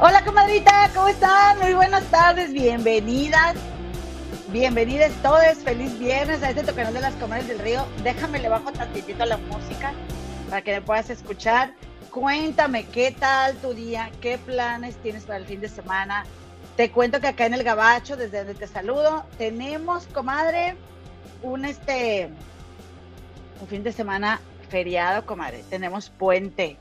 Hola comadrita, ¿cómo están? Muy buenas tardes, bienvenidas. Bienvenidas todos, feliz viernes a este canal de las comadres del río. Déjame le bajo tantitito la música para que me puedas escuchar. Cuéntame qué tal tu día, qué planes tienes para el fin de semana. Te cuento que acá en el Gabacho, desde donde te saludo, tenemos, comadre, un este un fin de semana feriado, comadre. Tenemos puente.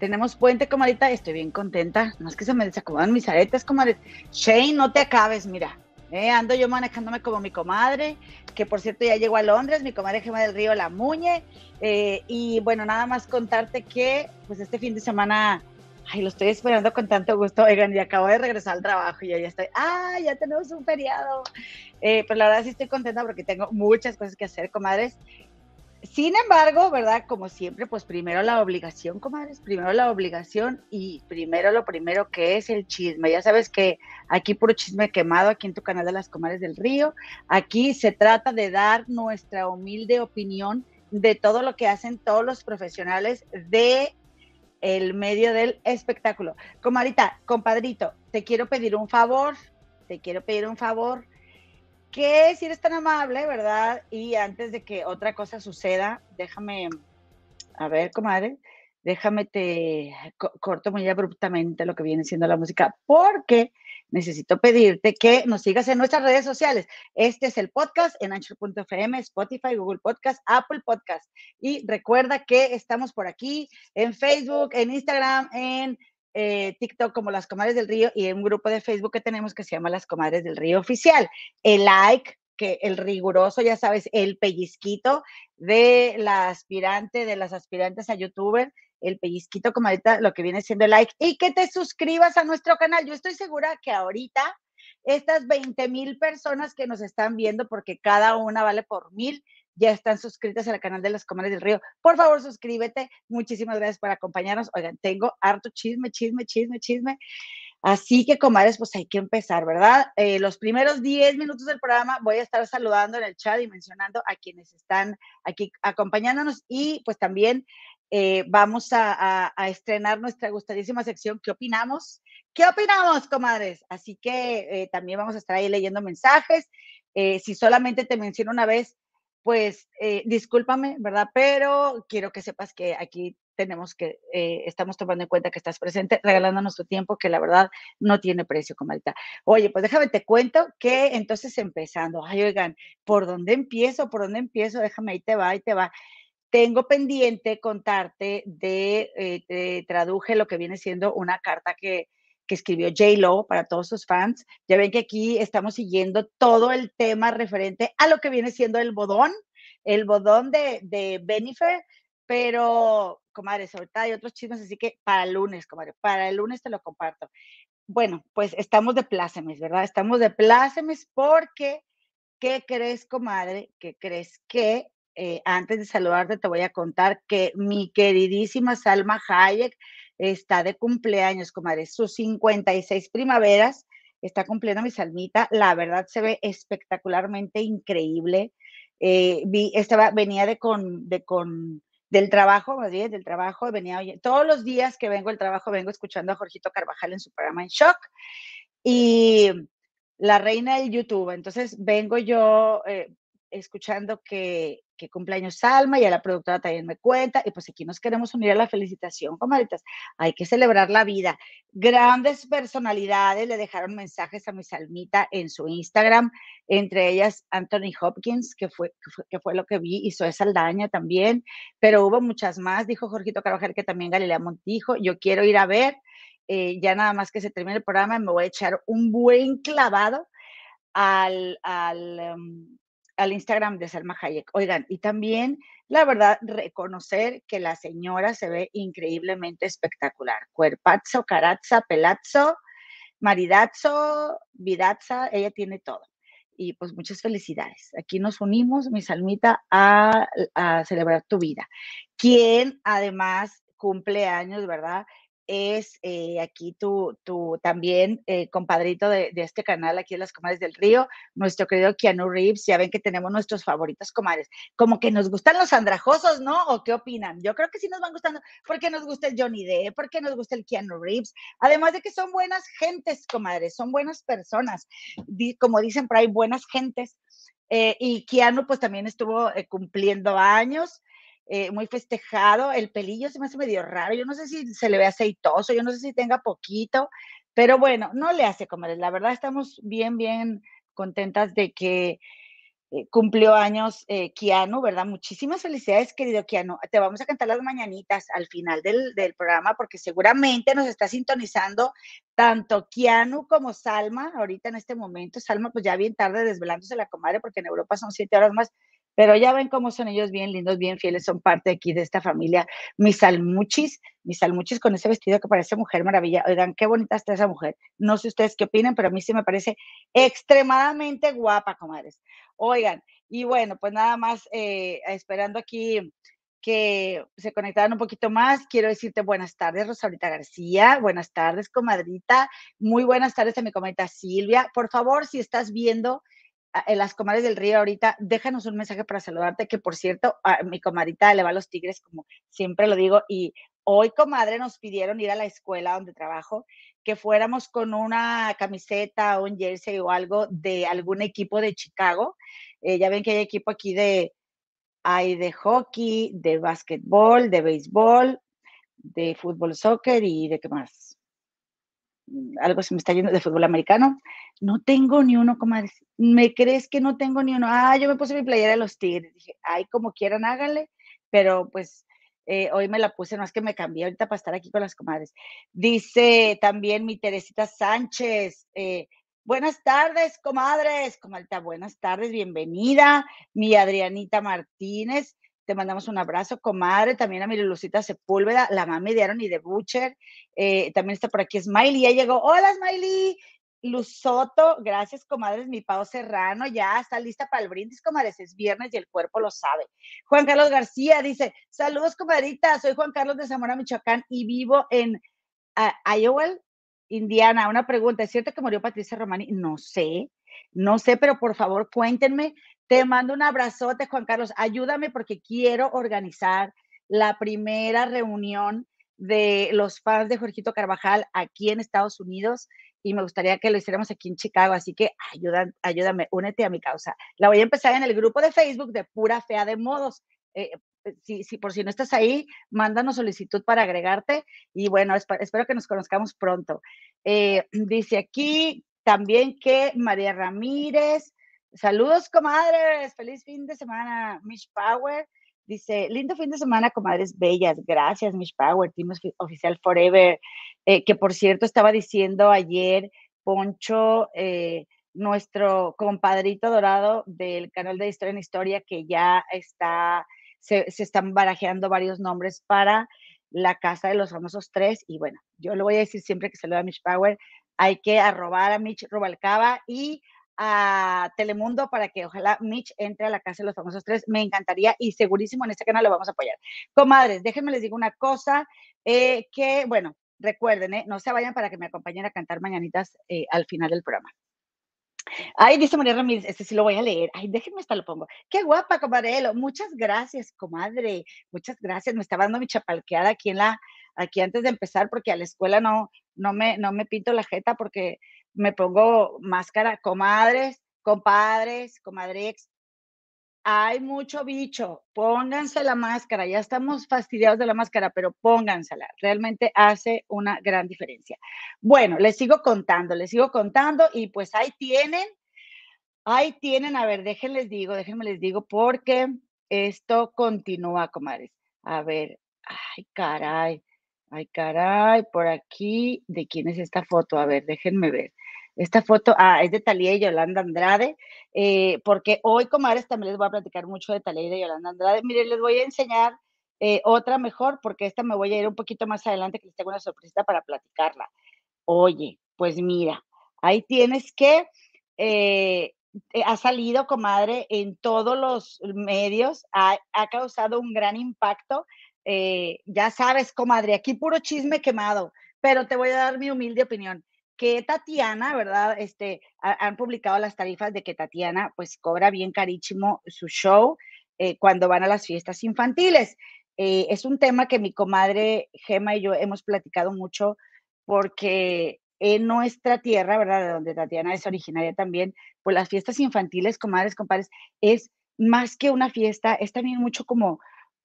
Tenemos puente, comadita, estoy bien contenta. No es que se me desacomodan mis aretes, comadre. Shane, no te acabes, mira. Eh, ando yo manejándome como mi comadre, que por cierto ya llegó a Londres, mi comadre Gema del Río La Muñe. Eh, y bueno, nada más contarte que pues este fin de semana, ay, lo estoy esperando con tanto gusto. Oigan, y acabo de regresar al trabajo y ya, estoy, ah, ya tenemos un feriado. Eh, pero la verdad sí estoy contenta porque tengo muchas cosas que hacer, comadres. Sin embargo, ¿verdad? Como siempre, pues primero la obligación, comadres, primero la obligación y primero lo primero que es el chisme. Ya sabes que aquí puro chisme quemado, aquí en tu canal de las comadres del río. Aquí se trata de dar nuestra humilde opinión de todo lo que hacen todos los profesionales de el medio del espectáculo. Comadita, compadrito, te quiero pedir un favor, te quiero pedir un favor que si eres tan amable, ¿verdad? Y antes de que otra cosa suceda, déjame, a ver, comadre, déjame te corto muy abruptamente lo que viene siendo la música, porque necesito pedirte que nos sigas en nuestras redes sociales. Este es el podcast en anchor.fm, Spotify, Google Podcast, Apple Podcast. Y recuerda que estamos por aquí en Facebook, en Instagram, en eh, TikTok como Las Comadres del Río y un grupo de Facebook que tenemos que se llama Las Comadres del Río Oficial. El like, que el riguroso, ya sabes, el pellizquito de la aspirante, de las aspirantes a youtuber, el pellizquito, como ahorita lo que viene siendo el like, y que te suscribas a nuestro canal. Yo estoy segura que ahorita estas 20 mil personas que nos están viendo, porque cada una vale por mil, ya están suscritas al canal de las Comadres del Río. Por favor, suscríbete. Muchísimas gracias por acompañarnos. Oigan, tengo harto chisme, chisme, chisme, chisme. Así que, comadres, pues hay que empezar, ¿verdad? Eh, los primeros 10 minutos del programa voy a estar saludando en el chat y mencionando a quienes están aquí acompañándonos y pues también eh, vamos a, estrenar nuestra gustadísima sección ¿Qué opinamos? ¿Qué opinamos, comadres? Así que eh, también vamos a estar ahí leyendo mensajes. si solamente te menciono una vez, pues eh, discúlpame, ¿verdad? Pero quiero que sepas que aquí tenemos que, eh, estamos tomando en cuenta que estás presente, regalando nuestro tiempo, que la verdad no tiene precio, comadita. Oye, pues déjame te cuento que entonces empezando, ay, oigan, ¿por dónde empiezo? ¿Por dónde empiezo? Déjame, ahí te va, ahí te va. Tengo pendiente contarte de, eh, traduje lo que viene siendo una carta que, que escribió J. Lo para todos sus fans. Ya ven que aquí estamos siguiendo todo el tema referente a lo que viene siendo el bodón, el bodón de, de Benifer, pero, comadres, ahorita hay otros chismes, así que para el lunes, comadre, para el lunes te lo comparto. Bueno, pues estamos de plácemes, ¿verdad? Estamos de plácemes porque, ¿qué crees, comadre? ¿Qué crees que eh, antes de saludarte te voy a contar que mi queridísima Salma Hayek está de cumpleaños, comadre, sus 56 primaveras, está cumpliendo mi salmita, la verdad se ve espectacularmente increíble. Eh, vi, estaba, venía de con, de con, del trabajo, más bien, del trabajo, venía, todos los días que vengo del trabajo vengo escuchando a Jorgito Carvajal en su programa En Shock y la reina del YouTube. Entonces vengo yo eh, escuchando que, que cumpleaños Salma y a la productora también me cuenta. Y pues aquí nos queremos unir a la felicitación, comadritas. Hay que celebrar la vida. Grandes personalidades le dejaron mensajes a mi Salmita en su Instagram, entre ellas Anthony Hopkins, que fue, que fue, lo que vi, y Zoe Saldaña también, pero hubo muchas más, dijo Jorgito Carvajal, que también Galilea Montijo. Yo quiero ir a ver. Eh, ya nada más que se termine el programa, me voy a echar un buen clavado al, al, em, al Instagram de Selma Hayek. Oigan, y también, la verdad, reconocer que la señora se ve increíblemente espectacular. Cuerpazo, carazza, pelazo, maridazo, vidaza, ella tiene todo. Y pues muchas felicidades. Aquí nos unimos, mi Salmita, a celebrar tu vida. Quien además cumple años, ¿verdad? Es eh, aquí tu, tu también eh, compadrito de, este canal, aquí en las Comadres del Río, nuestro querido Keanu Reeves. Ya ven que tenemos nuestros favoritos comadres. Como que nos gustan los andrajosos, ¿no? ¿O qué opinan? Yo creo que sí nos van gustando porque nos gusta el Johnny Depp, porque nos gusta el Keanu Reeves. Además de que son buenas gentes, comadres, son buenas personas. como dicen por ahí, buenas gentes. Eh, y Keanu pues también estuvo cumpliendo años. Eh, muy festejado. El pelillo se me hace medio raro. Yo no sé si se le ve aceitoso, yo no sé si tenga poquito, pero bueno, no le hace comer. La verdad estamos bien, bien contentas de que eh, cumplió años eh, ¿verdad? Muchísimas felicidades, querido Kiano. Te vamos a cantar las mañanitas al final del, del programa porque seguramente nos está sintonizando tanto Kiano como Salma ahorita en este momento. Salma, pues ya bien tarde desvelándose la comadre porque en Europa son siete horas más. Pero ya ven cómo son ellos bien lindos, bien fieles, son parte aquí de esta familia. Mis salmuchis, mis salmuchis con ese vestido que parece mujer maravilla. Oigan, qué bonita está esa mujer. No sé ustedes qué opinan, pero a mí sí me parece extremadamente guapa, comadres. Oigan, y bueno, pues nada más eh, esperando aquí que se conectaran un poquito más. Quiero decirte buenas tardes, Rosalita García. Buenas tardes, comadrita. Muy buenas tardes a mi comenta Silvia. Por favor, si estás viendo en las comadres del río ahorita, déjanos un mensaje para saludarte, que por cierto, a mi comadrita le va a los tigres, como siempre lo digo, y hoy, comadre, nos pidieron ir a la escuela donde trabajo, que fuéramos con una camiseta o un jersey o algo de algún equipo de Chicago. Eh, ya ven que hay equipo aquí de, hay de hockey, de básquetbol, de béisbol, de fútbol, soccer y de qué más. Algo se me está yendo de fútbol americano. No tengo ni uno, comadre. ¿Me crees que no tengo ni uno? Ah, yo me puse mi playera de los Tigres. Dije, ay, como quieran, háganle. Pero pues eh, hoy me la puse, no es que me cambié ahorita para estar aquí con las comadres. Dice también mi Teresita Sánchez. Eh, buenas tardes, comadres. Comadita, buenas tardes, bienvenida. Mi Adrianita Martínez. Te mandamos un abrazo, comadre. También a mi Lucita Sepúlveda, la mami de Aaron y de Butcher. Eh, también está por aquí Smiley. Ya llegó. Hola, Smiley. Luzoto, gracias, comadres. Mi Pau Serrano ya está lista para el brindis, comadres. Es viernes y el cuerpo lo sabe. Juan Carlos García dice: Saludos, comadrita. Soy Juan Carlos de Zamora, Michoacán y vivo en Iowa, Indiana. Una pregunta: ¿es cierto que murió Patricia Romani? No sé, no sé, pero por favor cuéntenme te mando un abrazote, Juan Carlos. Ayúdame porque quiero organizar la primera reunión de los fans de Jorgito Carvajal aquí en Estados Unidos y me gustaría que lo hiciéramos aquí en Chicago, así que ayuda, ayúdame, únete a mi causa. La voy a empezar en el grupo de Facebook de Pura Fea de Modos. Eh, eh, si, por si no estás ahí, mándanos solicitud para agregarte y bueno, espero que nos conozcamos pronto. Eh, dice aquí también que María Ramírez, Saludos, comadres. Feliz fin de semana, Mish Power. Dice, lindo fin de semana, comadres bellas. Gracias, Mish Power, Team Oficial Forever. Eh, que por cierto, estaba diciendo ayer, Poncho, eh, nuestro compadrito dorado del canal de Historia en Historia, que ya está, se, se están barajeando varios nombres para la casa de los famosos tres. Y bueno, yo le voy a decir siempre que saluda a Mish Power, hay que arrobar a Mitch Rubalcaba y a Telemundo para que ojalá Mitch entre a la casa de los famosos tres. Me encantaría y segurísimo en este canal lo vamos a apoyar. Comadres, déjenme les digo una cosa, eh, que bueno, recuerden, eh, no se vayan para que me acompañen a cantar mañanitas eh, al final del programa. Ay, dice María Ramírez, este sí lo voy a leer. Ay, déjenme hasta lo pongo. Qué guapa, comadre. Muchas gracias, comadre. Muchas gracias. Me estaba dando mi chapalqueada aquí en la, aquí antes de empezar, porque a la escuela no, no me, no me pinto la jeta porque me pongo máscara, comadres, compadres, comadrex. Hay mucho bicho, pónganse la máscara, ya estamos fastidiados de la máscara, pero póngansela, realmente hace una gran diferencia. Bueno, les sigo contando, les sigo contando y pues ahí tienen, ahí tienen, a ver, déjenles digo, déjenme les digo, porque esto continúa, comadres. A ver, ay, caray, ay, caray, por aquí, ¿de quién es esta foto? A ver, déjenme ver. Esta foto, ah, es de Talía y Yolanda Andrade, eh, porque hoy, comadres, también les voy a platicar mucho de Talía y Yolanda Andrade. Miren, les voy a enseñar eh, otra mejor, porque esta me voy a ir un poquito más adelante, que les tengo una sorpresa para platicarla. Oye, pues mira, ahí tienes que, eh, ha salido, comadre, en todos los medios, ha, ha causado un gran impacto eh, ya sabes, comadre, aquí puro chisme quemado, pero te voy a dar mi humilde opinión que Tatiana, ¿verdad? Este, han publicado las tarifas de que Tatiana pues cobra bien carísimo su show eh, cuando van a las fiestas infantiles. Eh, es un tema que mi comadre Gema y yo hemos platicado mucho porque en nuestra tierra, ¿verdad? De donde Tatiana es originaria también, pues las fiestas infantiles, comadres, compadres, es más que una fiesta, es también mucho como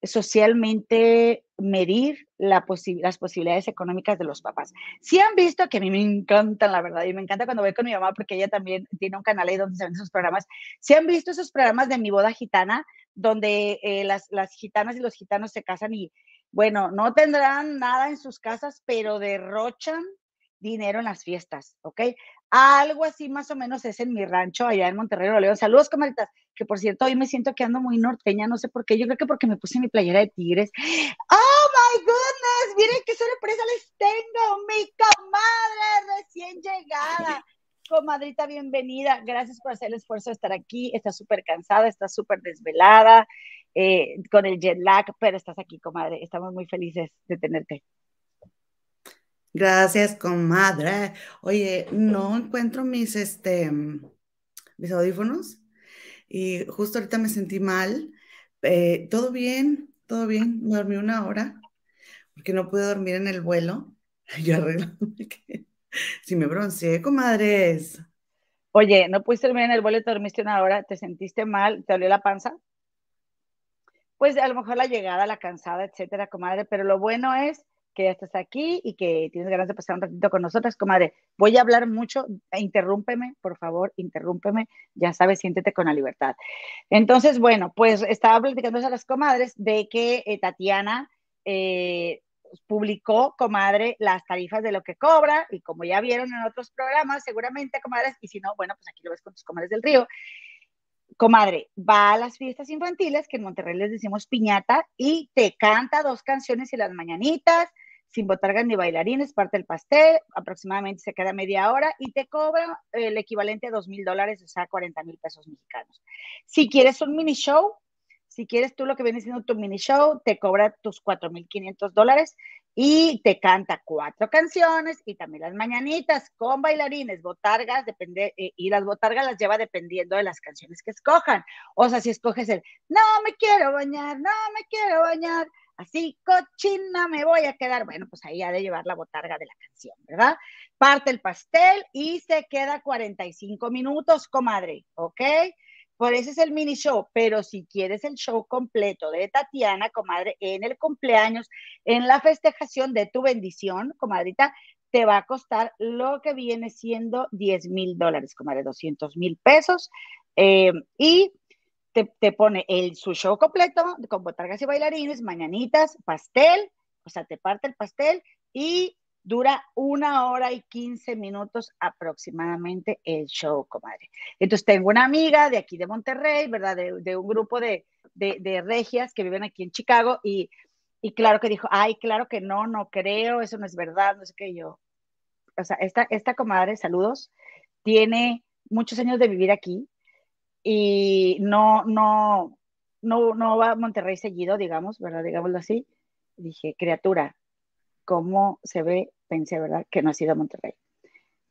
socialmente medir las posibilidades económicas de los papás. Si han visto, que a mí me encantan, la verdad, y me encanta cuando voy con mi mamá, porque ella también tiene un canal ahí donde se ven esos programas, si han visto esos programas de Mi Boda Gitana, donde eh, las, las gitanas y los gitanos se casan y, bueno, no tendrán nada en sus casas, pero derrochan dinero en las fiestas, ¿ok? Algo así más o menos es en mi rancho allá en Monterrey, Nuevo León. Saludos, camaritas, que por cierto hoy me siento que ando muy norteña, no sé por qué, yo creo que porque me puse mi playera de tigres. ¡Oh, my goodness! Miren qué sorpresa les tengo, mi comadre recién llegada. Comadrita, bienvenida. Gracias por hacer el esfuerzo de estar aquí. Estás súper cansada, estás súper desvelada, eh, con el jet lag, pero estás aquí, comadre. Estamos muy felices de tenerte. Gracias, comadre. Oye, no encuentro mis, este, mis audífonos y justo ahorita me sentí mal. Eh, todo bien, todo bien. Dormí una hora porque no pude dormir en el vuelo. Yo arreglándome que si me bronceé, comadres. Oye, no pudiste dormir en el vuelo, te dormiste una hora, te sentiste mal, te dolió la panza. Pues a lo mejor la llegada, la cansada, etcétera, comadre, pero lo bueno es que ya estás aquí y que tienes ganas de pasar un ratito con nosotras, comadre. Voy a hablar mucho, interrúmpeme, por favor, interrúmpeme, ya sabes, siéntete con la libertad. Entonces, bueno, pues estaba platicando a las comadres de que eh, Tatiana eh, publicó, comadre, las tarifas de lo que cobra y como ya vieron en otros programas, seguramente, comadres, y si no, bueno, pues aquí lo ves con tus comadres del río. Comadre, va a las fiestas infantiles, que en Monterrey les decimos piñata, y te canta dos canciones y las mañanitas, sin botargas ni bailarines, parte del pastel, aproximadamente se queda media hora y te cobra el equivalente a dos mil dólares, o sea, 40 mil pesos mexicanos. Si quieres un mini show, si quieres tú lo que viene siendo tu mini show, te cobra tus 4.500 dólares y te canta cuatro canciones y también las mañanitas con bailarines, botargas, depende, eh, y las botargas las lleva dependiendo de las canciones que escojan. O sea, si escoges el, no me quiero bañar, no me quiero bañar, así cochina me voy a quedar. Bueno, pues ahí ha de llevar la botarga de la canción, ¿verdad? Parte el pastel y se queda 45 minutos, comadre, ¿ok? Por eso es el mini show, pero si quieres el show completo de Tatiana, comadre, en el cumpleaños, en la festejación de tu bendición, comadrita, te va a costar lo que viene siendo 10 mil dólares, comadre, 200 mil pesos. Eh, y te, pone el, su show completo con botargas y bailarines, mañanitas, pastel, o sea, te parte el pastel y dura una hora y quince minutos aproximadamente el show, comadre. Entonces tengo una amiga de aquí de Monterrey, ¿verdad? De, un grupo de, de, regias que viven aquí en Chicago y, y, claro que dijo, ay, claro que no, no creo, eso no es verdad, no sé qué yo. O sea, esta, esta comadre, saludos, tiene muchos años de vivir aquí, y no, no, no, no va a Monterrey seguido, digamos, ¿verdad? Digámoslo así. Dije, criatura, ¿cómo se ve? Pensé, ¿verdad? Que no ha sido a Monterrey.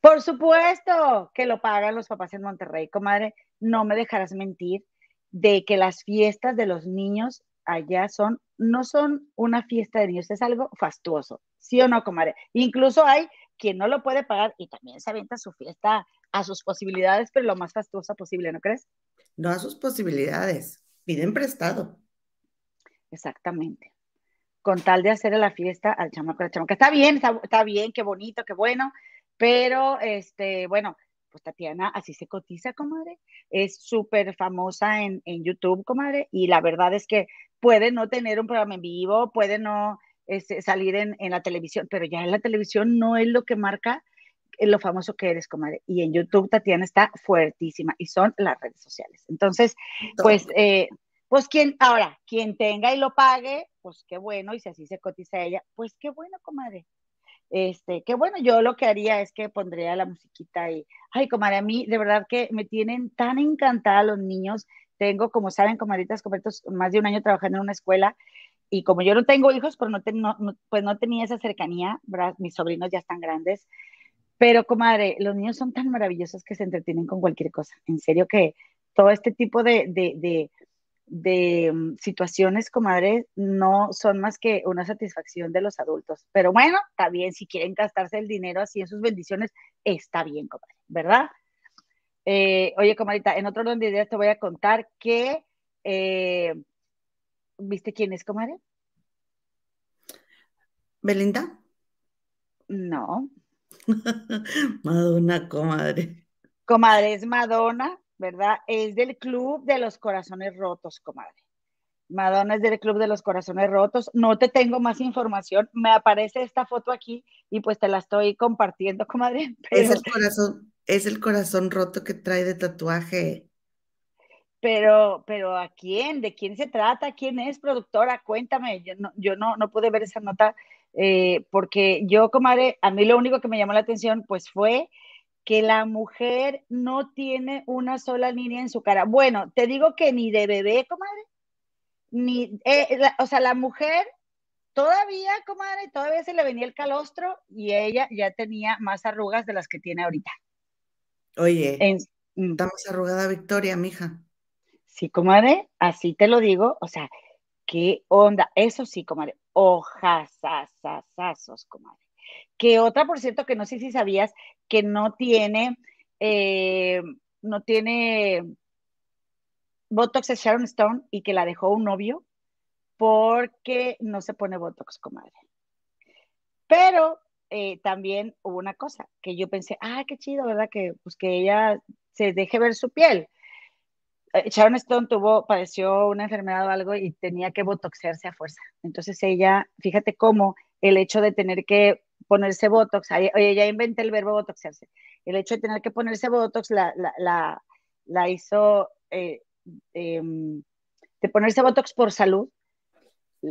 Por supuesto que lo pagan los papás en Monterrey, comadre. No me dejarás mentir de que las fiestas de los niños allá son, no son una fiesta de niños, es algo fastuoso. ¿Sí o no, comadre? Incluso hay quien no lo puede pagar y también se avienta su fiesta a sus posibilidades, pero lo más fastuosa posible, ¿no crees? No a sus posibilidades, piden prestado. Exactamente. Con tal de hacer la fiesta al chamaco, al chamaco. Está bien, está, bien, qué bonito, qué bueno, pero este, bueno, pues Tatiana así se cotiza, comadre. Es súper famosa en, en, YouTube, comadre, y la verdad es que puede no tener un programa en vivo, puede no este, salir en, en, la televisión, pero ya en la televisión no es lo que marca lo famoso que eres, comadre. Y en YouTube Tatiana está fuertísima y son las redes sociales. Entonces, pues, eh, pues quien, ahora, quien tenga y lo pague, pues qué bueno, y si así se cotiza ella, pues qué bueno, comadre. Este, qué bueno, yo lo que haría es que pondría la musiquita y, ay, comadre, a mí de verdad que me tienen tan encantada los niños. Tengo, como saben, comadritas, completos, más de un año trabajando en una escuela y como yo no tengo hijos, pues no, pues no tenía esa cercanía, mis sobrinos ya están grandes, pero comadre, los niños son tan maravillosos que se entretienen con cualquier cosa. En serio que todo este tipo de, mm, situaciones, comadre, no son más que una satisfacción de los adultos. Pero bueno, está bien, si quieren gastarse el dinero así en sus bendiciones, está bien, comadre, ¿verdad? Eh, oye, comadita, en otro orden de ideas te voy a contar que eh, ¿Viste quién es, comadre? ¿Belinda? No. Madonna, comadre. Comadre, es Madonna, ¿verdad? Es del Club de los Corazones Rotos, comadre. Madonna es del Club de los Corazones Rotos. No te tengo más información. Me aparece esta foto aquí y pues te la estoy compartiendo, comadre. Es el corazón, es el corazón roto que trae de tatuaje. Pero, pero ¿a quién? ¿De quién se trata? ¿Quién es productora? Cuéntame. Yo no, yo no, no pude ver esa nota eh, porque yo, comadre, a mí lo único que me llamó la atención pues fue que la mujer no tiene una sola línea en su cara. Bueno, te digo que ni de bebé, comadre, ni, eh, o sea, la mujer todavía, comadre, todavía se le venía el calostro y ella ya tenía más arrugas de las que tiene ahorita. Oye, mm. estamos arrugada Victoria, mija. Sí, comadre, así te lo digo, o sea, ¿qué onda? Eso sí, comadre, hojas, asasazos, comadre. Que otra, por cierto, que no sé si sabías, que no tiene, eh, no tiene Botox es Sharon Stone y que la dejó un novio porque no se pone Botox, comadre. Pero eh, también hubo una cosa que yo pensé, ah, qué chido, ¿verdad? Que pues que ella se deje ver su piel. Eh, Sharon Stone tuvo, padeció una enfermedad o algo y tenía que botoxearse a fuerza. Entonces ella, fíjate cómo el hecho de tener que ponerse botox, oye, ya inventé el verbo botoxearse, el hecho de tener que ponerse botox la, la, la, hizo, eh, em, de ponerse botox por salud,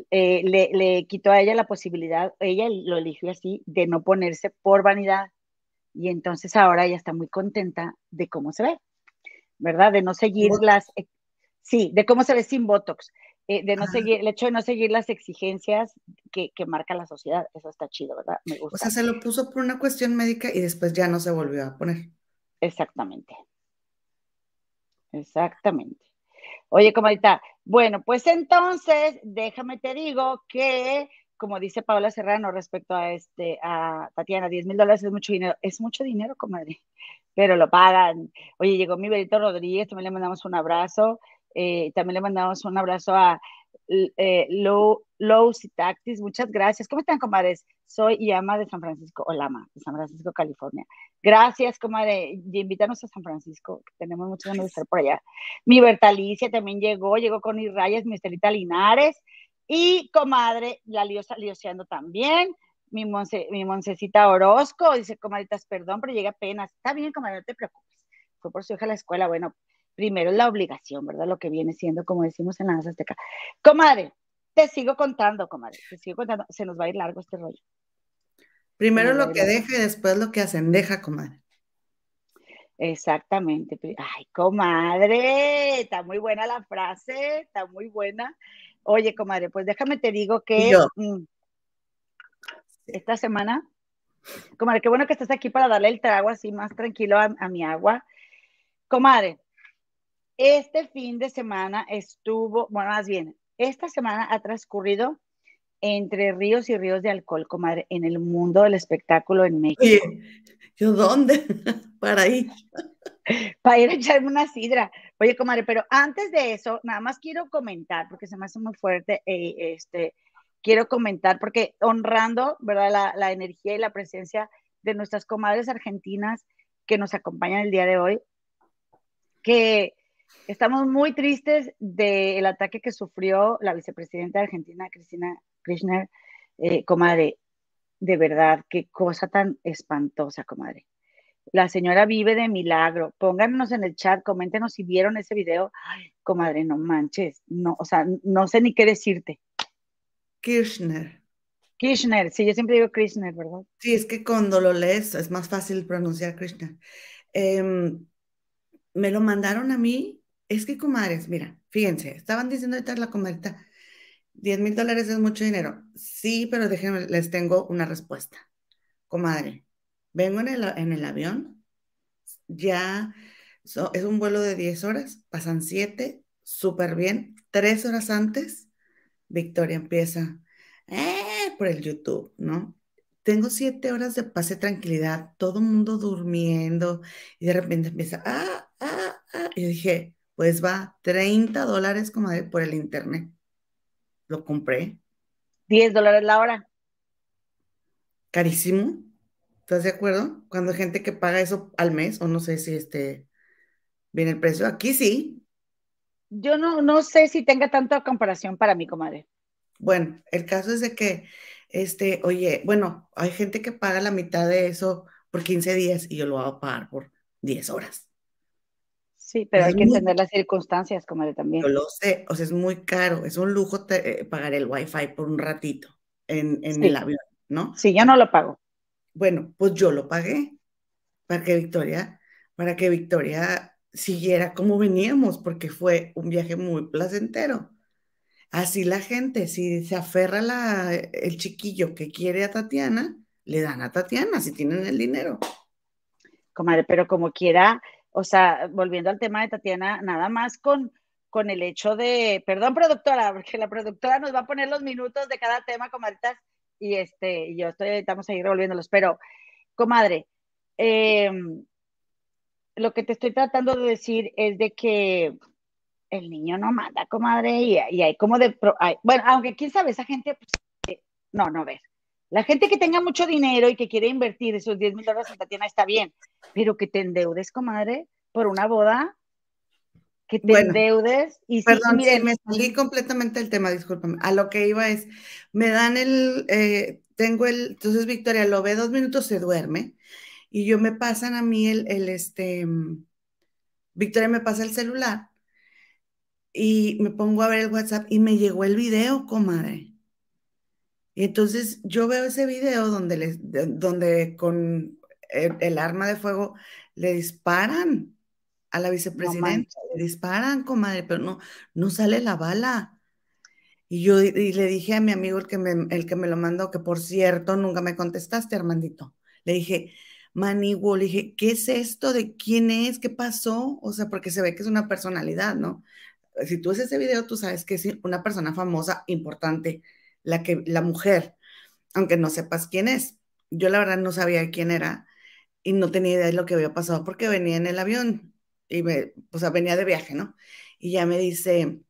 eh, le, le, quitó a ella la posibilidad, ella lo eligió así, de no ponerse por vanidad. Y entonces ahora ella está muy contenta de cómo se ve. ¿verdad? De no seguir las, eh, sí, de cómo se ve sin Botox, eh, de no seguir, el hecho de no seguir las exigencias que, marca la sociedad, eso está chido, ¿verdad? Me gusta. O sea, se lo puso por una cuestión médica y después ya no se volvió a poner. Exactamente. Exactamente. Oye, comadita, bueno, pues entonces, déjame te digo que, como dice Paola Serrano respecto a este, a Tatiana, 10 mil dólares es mucho dinero. Es mucho dinero, comadre pero lo pagan. Oye, llegó mi Berito Rodríguez, también le mandamos un abrazo. Eh, también le mandamos un abrazo a eh, Low, Low Tactis. Muchas gracias. ¿Cómo están, comadres? Soy Yama de San Francisco, o Lama, de San Francisco, California. Gracias, comadre, y invítanos a San Francisco, que tenemos mucho ganas de estar por allá. Mi Bertalicia también llegó, llegó con mis rayas, mi Estelita Linares, y comadre, la Liosa Lioseando también mi, Monse, mi Moncecita Orozco, dice, comadritas, perdón, pero llega apenas. Está bien, comadre, no te preocupes. Fue por su hija a la escuela. Bueno, primero la obligación, ¿verdad? Lo que viene siendo, como decimos en la Azteca. Comadre, te sigo contando, comadre, te sigo contando. Se nos va a ir largo este rollo. Primero lo que deja y después lo que hacen. Deja, comadre. Exactamente. Ay, comadre, está muy buena la frase, está muy buena. Oye, comadre, pues déjame te digo que mm, esta semana. Comadre, qué bueno que estás aquí para darle el trago así más tranquilo a, mi agua. Comadre, este fin de semana estuvo, bueno, más bien, esta semana ha transcurrido entre ríos y ríos de alcohol, comadre, en el mundo del espectáculo en México. Oye, ¿yo dónde? para ir. Para ir a echarme una sidra. Oye, comadre, pero antes de eso, nada más quiero comentar, porque se me hace muy fuerte, eh, este, quiero comentar, porque honrando, ¿verdad? La, energía y la presencia de nuestras comadres argentinas que nos acompañan el día de hoy, que estamos muy tristes del ataque que sufrió la vicepresidenta de Argentina, Cristina Kirchner, eh, comadre, de verdad, qué cosa tan espantosa, comadre. La señora vive de milagro. Pónganos en el chat, coméntenos si vieron ese video. Ay, comadre, no manches, no, o sea, no sé ni qué decirte. Kirchner. Kirchner, sí, yo siempre digo Kirchner, ¿verdad? Sí, es que cuando lo lees es más fácil pronunciar Kirchner. Em, me lo mandaron a mí, es que comadres, mira, fíjense, estaban diciendo ahorita la comadita 10 mil dólares es mucho dinero. Sí, pero déjenme, les tengo una respuesta. Comadre, vengo en el, en el avión, ya es un vuelo de 10 horas, pasan 7, súper bien. Tres horas antes, Victoria empieza eh, por el YouTube, ¿no? Tengo siete horas de paz y tranquilidad, todo el mundo durmiendo y de repente empieza, ah, ah, ah. Y dije, pues va, 30 dólares, comadre, por el internet. Lo compré. 10 dólares la hora. Carísimo. ¿Estás de acuerdo? Cuando hay gente que paga eso al mes, o no sé si este viene el precio. Aquí sí. Yo no, no sé si tenga tanta comparación para mí, comadre. Bueno, el caso es de que, este, oye, bueno, hay gente que paga la mitad de eso por 15 días y yo lo voy a pagar por 10 horas. Sí, pero hay que entender las circunstancias, comadre, también. Yo lo sé, o sea, es muy caro, es un lujo eh, pagar el wifi por un ratito en, el avión, ¿no? Sí, yo no lo pago. Bueno, pues yo lo pagué para que Victoria, para que Victoria siguiera como veníamos, porque fue un viaje muy placentero. Así la gente, si se aferra la, el chiquillo que quiere a Tatiana, le dan a Tatiana si tienen el dinero. Comadre, pero como quiera, o sea, volviendo al tema de Tatiana, nada más con, con el hecho de, perdón productora, porque la productora nos va a poner los minutos de cada tema, comadritas, y este, yo estoy, estamos a seguir revolviéndolos, pero, comadre, em, lo que te estoy tratando de decir es de que el niño no manda, comadre, y, hay como de, bueno, aunque quién sabe, esa gente, pues, no, no, ver, la gente que tenga mucho dinero y que quiere invertir esos 10 mil dólares en Tatiana está bien, pero que te endeudes, comadre, por una boda, que te endeudes y perdón, miren, me salí completamente del tema, discúlpame. A lo que iba es, me dan el, eh, tengo el, entonces Victoria lo ve dos minutos, se duerme, y yo me pasan a mí el, el este, Victoria me pasa el celular y me pongo a ver el WhatsApp y me llegó el video, comadre. Y entonces yo veo ese video donde, les, donde con el, arma de fuego le disparan a la vicepresidenta, le disparan, comadre, pero no, no sale la bala. Y yo y le dije a mi amigo, el que, me, el que me lo mandó, que por cierto nunca me contestaste, Armandito. Le dije, Maniguo, le dije, ¿qué es esto? ¿De quién es? ¿Qué pasó? O sea, porque se ve que es una personalidad, ¿no? Si tú ves ese video, tú sabes que es una persona famosa, importante la, que, la mujer, aunque no sepas quién es. Yo la verdad no sabía quién era y no tenía idea de lo que había pasado porque venía en el avión y me, o sea, venía de viaje, ¿no? Y ya me dice,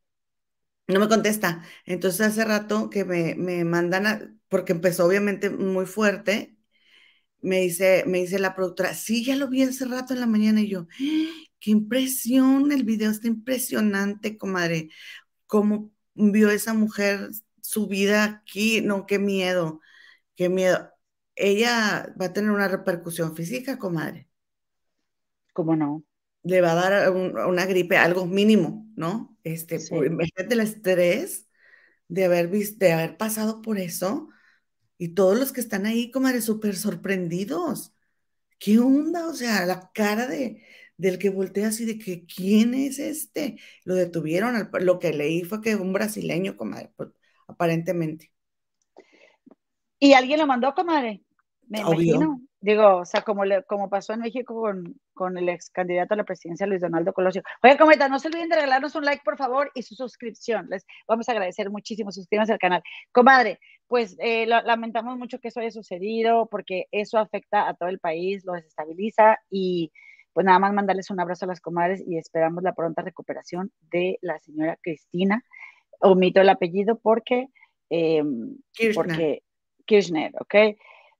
no me contesta. Entonces hace rato que me, me mandan, porque empezó obviamente muy fuerte, me dice, me dice la productora, sí, ya lo vi hace rato en la mañana y yo, qué impresión, el video está impresionante, comadre, cómo vio esa mujer su vida aquí, no, qué miedo, qué miedo. Ella va a tener una repercusión física, comadre. ¿Cómo no? Le va a dar una gripe, algo mínimo, ¿no? Este, sí. el estrés de haber, visto, de haber pasado por eso y todos los que están ahí, comadre, súper sorprendidos. ¿Qué onda? O sea, la cara de, del que voltea así de que, ¿quién es este? Lo detuvieron, lo que leí fue que un brasileño, comadre, pues, aparentemente. ¿Y alguien lo mandó, comadre? Me imagino. Digo, o sea, como, le, como pasó en México con, con, el ex candidato a la presidencia, Luis Donaldo Colosio. Oye, cometa, no se olviden de regalarnos un like, por favor, y su suscripción. Les vamos a agradecer muchísimo. Suscríbanse al canal. Comadre, pues eh, lamentamos mucho que eso haya sucedido, porque eso afecta a todo el país, lo desestabiliza y pues nada más mandarles un abrazo a las comadres y esperamos la pronta recuperación de la señora Cristina omito el apellido porque, eh, Kirchner. porque Kirchner, ¿ok?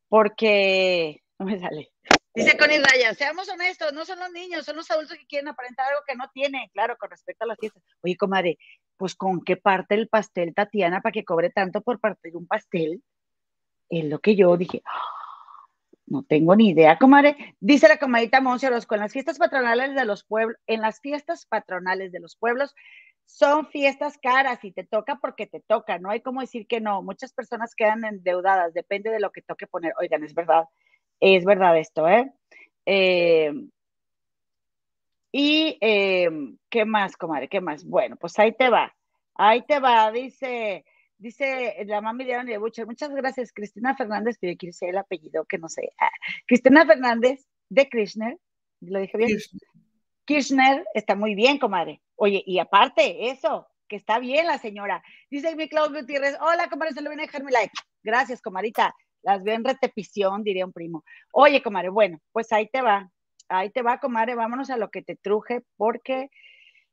Porque, no me sale. Dice Connie Raya, seamos honestos, no son los niños, son los adultos que quieren aparentar algo que no tienen, claro, con respecto a las fiestas. Oye, comadre, pues con qué parte el pastel, Tatiana, para que cobre tanto por partir un pastel, es lo que yo dije, ah, no tengo ni idea, comadre. Dice la comadita Monseros, con las fiestas patronales de los pueblos, en las fiestas patronales de los pueblos, son fiestas caras y te toca porque te toca, no hay como decir que no. Muchas personas quedan endeudadas, depende de lo que toque poner. Oigan, es verdad, es verdad esto, ¿eh? eh y, eh, ¿qué más, comadre? ¿Qué más? Bueno, pues ahí te va, ahí te va, dice, dice la mami de Butcher, muchas gracias, Cristina Fernández, pero quiero decir el apellido que no sé. Ah, Cristina Fernández de Krishner, ¿lo dije bien? Kirchner. está muy bien, comadre. Oye, y aparte, eso, que está bien la señora. Dice mi Claudio Gutiérrez, hola, comadre, se lo viene a dejar mi like. Gracias, comadita. Las veo en repetición, diría un primo. Oye, comadre, bueno, pues ahí te va. Ahí te va, comadre, vámonos a lo que te truje, porque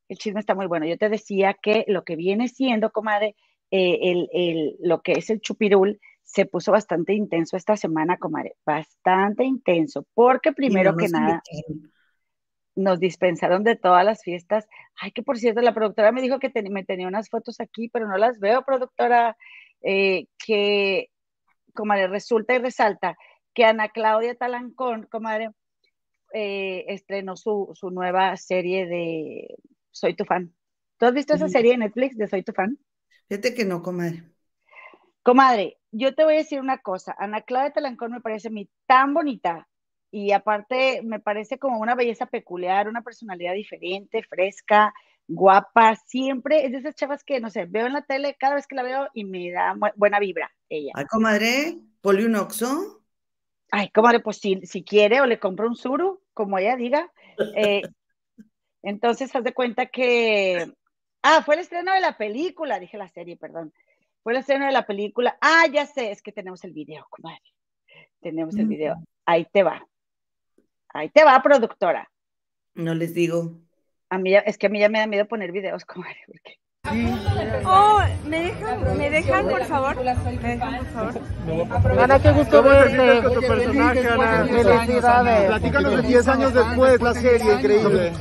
el chisme está muy bueno. Yo te decía que lo que viene siendo, comadre, eh, el, el, lo que es el chupirul, se puso bastante intenso esta semana, comadre, bastante intenso, porque primero que nada nos dispensaron de todas las fiestas. Ay, que por cierto, la productora me dijo que me tenía unas fotos aquí, pero no las veo, productora, eh, que, comadre, resulta y resalta que Ana Claudia Talancón, comadre, eh, estrenó su, su, nueva serie de Soy tu fan. ¿Tú has visto esa serie de Netflix de Soy tu fan? Fíjate que no, comadre. Comadre, yo te voy a decir una cosa. Ana Claudia Talancón me parece a mí tan bonita y aparte me parece como una belleza peculiar, una personalidad diferente, fresca, guapa, siempre es de esas chavas que, no sé, veo en la tele cada vez que la veo y me da buena vibra ella. Ay, comadre, ¿poli un oxo? Ay, comadre, pues si, si quiere o le compro un suru, como ella diga. Eh, entonces, haz de cuenta que, ah, fue el estreno de la película, dije la serie, perdón. Fue el estreno de la película. Ah, ya sé, es que tenemos el video, comadre. Tenemos el video. Ahí te va. Ahí te va, productora. No les digo. A mí es que a mí ya me da miedo poner videos, comadre, porque Oh, ¿me dejan, ¿me dejan, por favor? ¿Me dejan, por favor? Ana, qué gusto verte. tu personaje, Ana? Felicidades. Platícanos de 10 años después, la serie, increíble.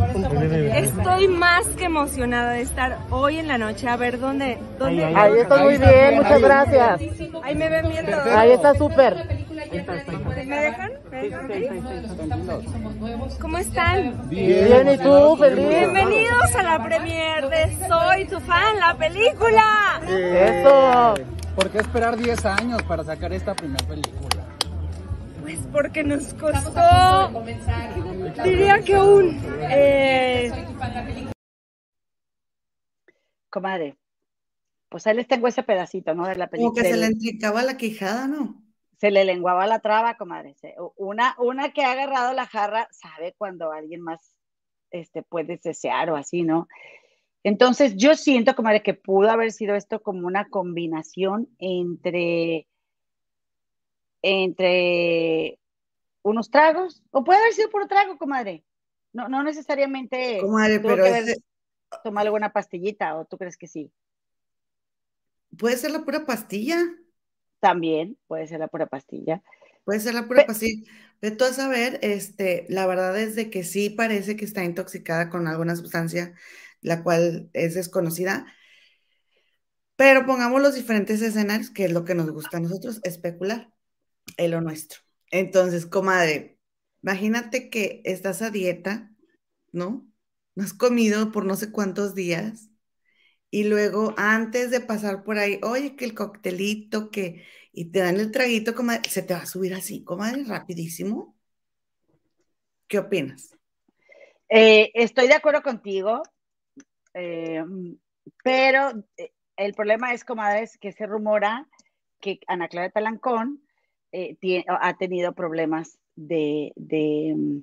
Estoy más que emocionada de estar hoy en la noche. A ver, ¿dónde? dónde Ahí está muy bien, muchas gracias. Ahí me ven bien todos. Ahí está súper. ¿Me dejan? ¿Cómo están? Bien, ¿y tú? Feliz. Bienvenidos a la premier de Soy tu fan, la película. Eso. ¿Por qué esperar 10 años para sacar esta primera película? Pues porque nos costó, diría que un... Eh... Comadre, pues ahí les tengo ese pedacito, ¿no? De la película. Como que se le entricaba la quijada, ¿no? Se le lenguaba la traba, comadre. Una, una que ha agarrado la jarra sabe cuando alguien más este, puede desear o así, ¿no? Entonces, yo siento, comadre, que pudo haber sido esto como una combinación entre, entre unos tragos, o puede haber sido puro trago, comadre. No, no necesariamente. Comadre, pero. Tomar alguna pastillita, o tú crees que sí. Puede ser la pura pastilla. También puede ser la pura pastilla. Puede ser la pura pastilla. De todo saber, este, la verdad es de que sí parece que está intoxicada con alguna sustancia, la cual es desconocida. Pero pongamos los diferentes escenarios, que es lo que nos gusta a nosotros, especular, es lo nuestro. Entonces, comadre, imagínate que estás a dieta, ¿no? No has comido por no sé cuántos días y luego antes de pasar por ahí, oye, que el coctelito, que, y te dan el traguito, comadre, se te va a subir así, comadre, rapidísimo. ¿Qué opinas? Eh, estoy de acuerdo contigo, eh, pero eh, el problema es, comadre, es que se rumora que Ana Clara Talancón ha tenido problemas de, de,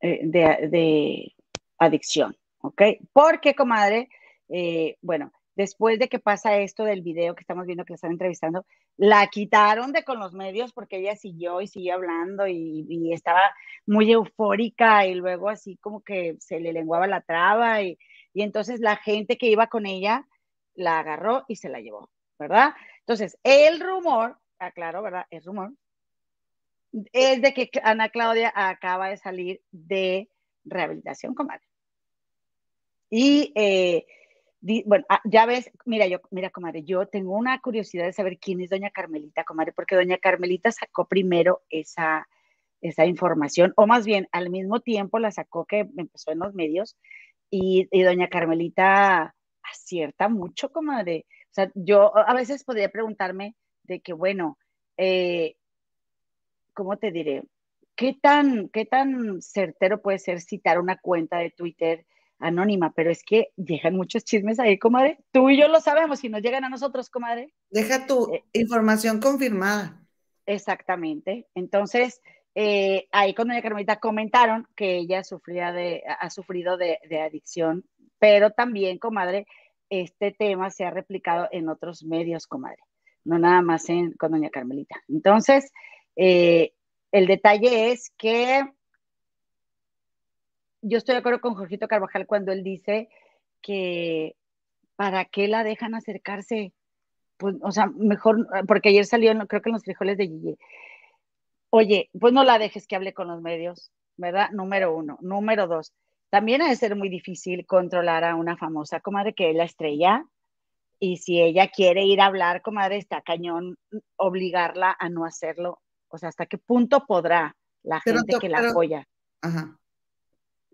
de, de adicción, ¿ok? Porque, comadre, eh, bueno, después de que pasa esto del video que estamos viendo que la están entrevistando, la quitaron de con los medios porque ella siguió y siguió hablando y, estaba muy eufórica y luego así como que se le lenguaba la traba y, y entonces la gente que iba con ella la agarró y se la llevó, ¿verdad? Entonces, el rumor, aclaro, ¿verdad? El rumor es de que Ana Claudia acaba de salir de rehabilitación, comadre. Y eh, bueno, ah, ya ves, mira, yo, mira, comadre, yo tengo una curiosidad de saber quién es doña Carmelita, comadre, porque doña Carmelita sacó primero esa, esa información, o más bien al mismo tiempo la sacó que empezó en los medios, y, doña Carmelita acierta mucho, comadre. O sea, yo a veces podría preguntarme de que, bueno, eh, ¿cómo te diré? ¿Qué tan, ¿Qué tan certero puede ser citar una cuenta de Twitter anónima, pero es que llegan muchos chismes ahí, comadre. Tú y yo lo sabemos y nos llegan a nosotros, comadre. Deja tu eh, información confirmada. Exactamente. Entonces, eh, ahí con doña Carmelita comentaron que ella sufría de, ha sufrido de, adicción, pero también, comadre, este tema se ha replicado en otros medios, comadre, no nada más en, con doña Carmelita. Entonces, eh, el detalle es que yo estoy de acuerdo con Jorgito Carvajal cuando él dice que para qué la dejan acercarse, pues, o sea, mejor, porque ayer salió, creo que en los frijoles de Gigi. Oye, pues no la dejes que hable con los medios, ¿verdad? Número uno. Número dos, también ha de ser muy difícil controlar a una famosa comadre que es la estrella. Y si ella quiere ir a hablar, comadre, está cañón obligarla a no hacerlo. O sea, ¿hasta qué punto podrá la gente que la apoya? Ajá.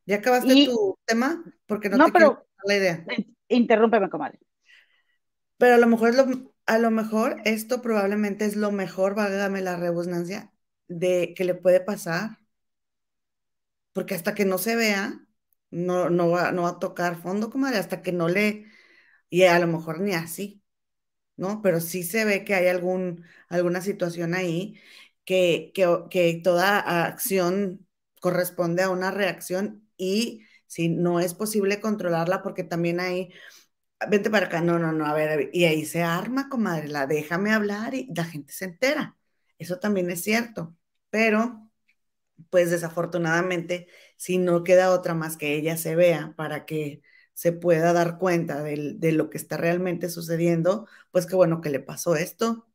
¿Ya acabaste tu tema? Porque no, te pero, la idea. Interrúmpeme, comadre. Pero a lo mejor a lo mejor esto probablemente es lo mejor, válgame la rebusnancia, de que le puede pasar. Porque hasta que no se vea, no, no, va, no va a tocar fondo, comadre, hasta que no le, y a lo mejor ni así, ¿no? Pero sí se ve que hay algún, alguna situación ahí que, que, que toda acción corresponde a una reacción y si no es posible controlarla porque también hay, vente para acá, no, no, no, a ver, y ahí se arma, comadre, la déjame hablar y la gente se entera. Eso también es cierto, pero pues desafortunadamente, si no queda otra más que ella se vea para que se pueda dar cuenta de, de lo que está realmente sucediendo, pues qué bueno que le pasó esto.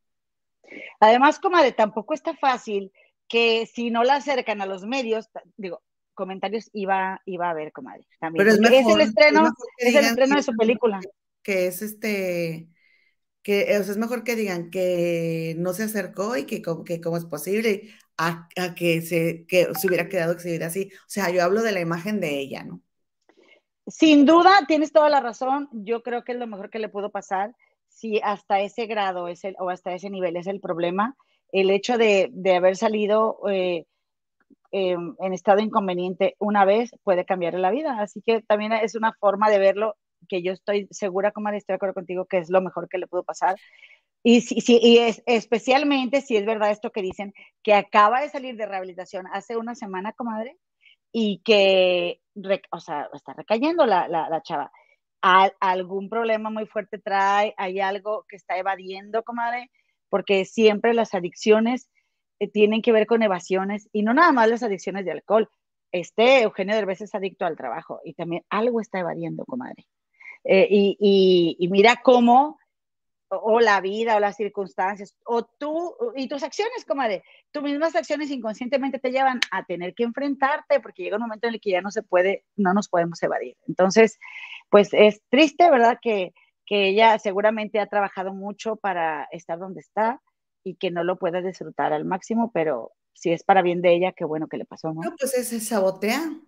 Además, comadre, tampoco está fácil que si no la acercan a los medios, digo, comentarios iba, iba a ver, comadre. También. Pero es, mejor, es el estreno, es, el estreno de su película. Que es este, que es mejor que digan que no se acercó y que, que cómo es posible a, que, se, que se hubiera quedado exhibida así. O sea, yo hablo de la imagen de ella, ¿no? Sin duda, tienes toda la razón. Yo creo que es lo mejor que le pudo pasar. Si hasta ese grado es el, o hasta ese nivel es el problema, el hecho de, de haber salido eh, Em, en estado inconveniente una vez puede cambiarle la vida. Así que también es una forma de verlo que yo estoy segura, como estoy de acuerdo contigo, que es lo mejor que le pudo pasar. Y, si, si, y es, especialmente si es verdad esto que dicen, que acaba de salir de rehabilitación hace una semana, comadre, y que, o sea, está recayendo la, la, la chava. algún problema muy fuerte trae, hay algo que está evadiendo, comadre, porque siempre las adicciones eh, tienen que ver con evasiones y no nada más las adicciones de alcohol. Este Eugenio Derbez es adicto al trabajo y también algo está evadiendo, comadre. Eh, y, y, mira cómo, o, la vida, o las circunstancias, o tú, y tus acciones, comadre, tus mismas acciones inconscientemente te llevan a tener que enfrentarte, porque llega un momento en el que ya no se puede, no nos podemos evadir. Entonces, pues es triste, ¿verdad? Que, que ella seguramente ha trabajado mucho para estar donde está y que no lo pueda disfrutar al máximo, pero si es para bien de ella, qué bueno que le pasó, ¿no? No, pues se sabotea.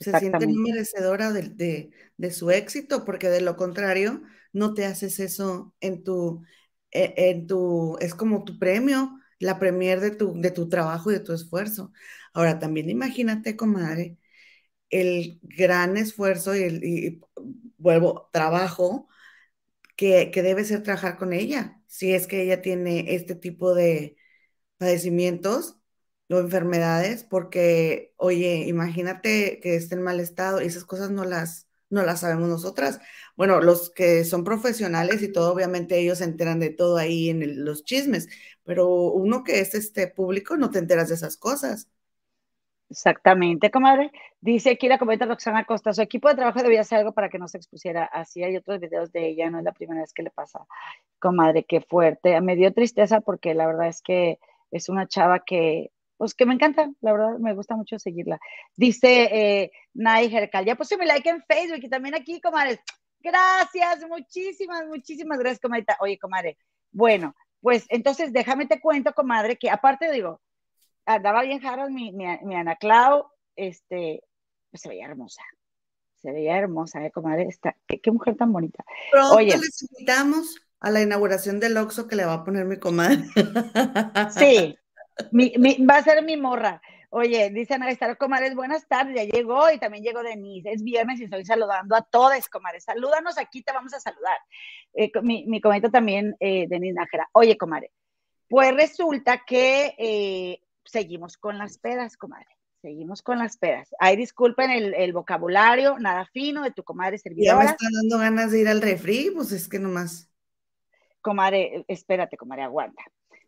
Se siente merecedora de, de, su éxito, porque de lo contrario, no te haces eso en tu, e, en tu, es como tu premio, la premier de tu, de tu trabajo y de tu esfuerzo. Ahora, también imagínate, comadre, el gran esfuerzo y, el, y vuelvo, trabajo que, que debe ser trabajar con ella si es que ella tiene este tipo de padecimientos o enfermedades, porque, oye, imagínate que esté en mal estado y esas cosas no las, no las sabemos nosotras. Bueno, los que son profesionales y todo, obviamente ellos se enteran de todo ahí en los chismes, pero uno que es este público no te enteras de esas cosas. Exactamente, comadre. Dice aquí la comenta Roxana Costa, su equipo de trabajo debía hacer algo para que no se expusiera. Así hay otros videos de ella, no es la primera vez que le pasa. Comadre, qué fuerte. Me dio tristeza porque la verdad es que es una chava que, pues que me encanta, la verdad me gusta mucho seguirla. Dice eh, Nay Jercal, ya puse mi like en Facebook y también aquí, comadre. Gracias, muchísimas, muchísimas gracias, comadre. Oye, comadre, bueno, pues entonces déjame te cuento, comadre, que aparte digo, andaba bien Harold, mi, mi, Ana Clau, este, pues se veía hermosa. Se veía hermosa, ¿eh, comadre? Está, qué, mujer tan bonita. Pronto Oye, les invitamos a la inauguración del Oxxo que le va a poner mi comadre. Sí, mi, va a ser mi morra. Oye, dice Ana Estar, comadres, buenas tardes, ya llegó y también llegó Denise. Es viernes y estoy saludando a todos, comadres. Salúdanos aquí, te vamos a saludar. Eh, mi, mi también, eh, Denise Nájera. Oye, comadre, pues resulta que eh, seguimos con las pedas, comadre. Seguimos con las pedas. Ay, disculpen el, vocabulario, nada fino de tu comadre servidora. Ya me están dando ganas de ir al refri, pues es que nomás. Comadre, espérate, comadre, aguanta.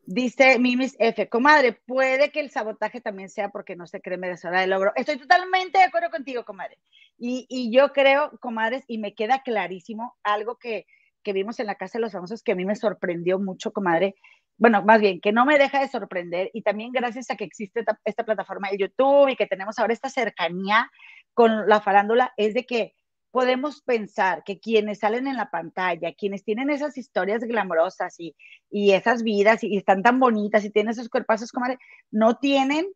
Dice Mimis F, comadre, puede que el sabotaje también sea porque no se cree merecedora de logro. Estoy totalmente de acuerdo contigo, comadre. Y, y yo creo, comadres, y me queda clarísimo algo que, que, vimos en la Casa de los Famosos que a mí me sorprendió mucho, comadre. Bueno, más bien, que no me deja de sorprender. Y también gracias a que existe esta, plataforma de YouTube y que tenemos ahora esta cercanía con la farándula, es de que podemos pensar que quienes salen en la pantalla, quienes tienen esas historias glamorosas y, y esas vidas y, están tan bonitas y tienen esos cuerpazos, comadre, no tienen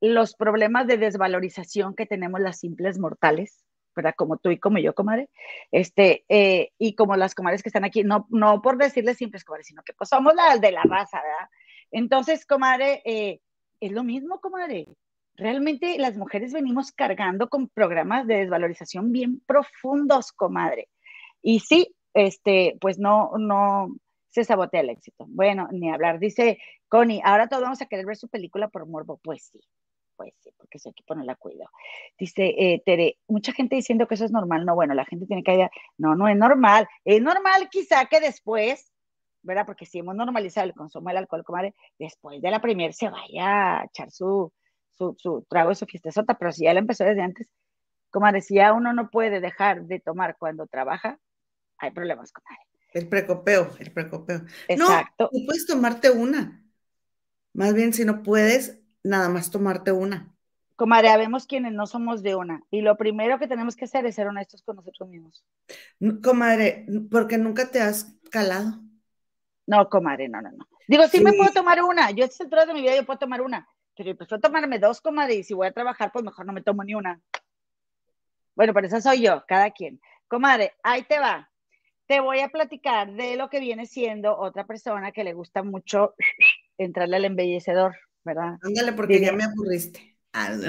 los problemas de desvalorización que tenemos las simples mortales, ¿verdad? Como tú y como yo, comadre, este, eh, y como las comadres que están aquí, no, no por decirles simples, comadre, sino que pues somos las de la raza, ¿verdad? Entonces, comadre, eh, es lo mismo, comadre realmente las mujeres venimos cargando con programas de desvalorización bien profundos, comadre. Y sí, este, pues no, no se sabotea el éxito. Bueno, ni hablar. Dice Connie, ahora todos vamos a querer ver su película por morbo. Pues sí, pues sí, porque su equipo no la cuido. Dice eh, Tere, mucha gente diciendo que eso es normal. No, bueno, la gente tiene que no, no es normal. Es normal quizá que después, ¿verdad? Porque si hemos normalizado el consumo del alcohol, comadre, después de la primera se vaya a echar su, su, su trago su sota, pero si ya la empezó desde antes, como decía, uno no puede dejar de tomar cuando trabaja, hay problemas él. El precopeo, el precopeo. Exacto. No, puedes tomarte una. Más bien, si no puedes, nada más tomarte una. Comadre, vemos quienes no somos de una. Y lo primero que tenemos que hacer es ser honestos con nosotros mismos. Comadre, porque nunca te has calado. No, comadre, no, no, no. Digo, sí, me puedo tomar una. Yo a estas alturas de mi vida yo puedo tomar una. Pero prefiero tomarme dos, comadre, y si voy a trabajar, pues mejor no me tomo ni una. Bueno, pero esa soy yo, cada quien. Comadre, ahí te va. Te voy a platicar de lo que viene siendo otra persona que le gusta mucho entrarle al embellecedor, ¿verdad? Ándale, porque ya me aburriste.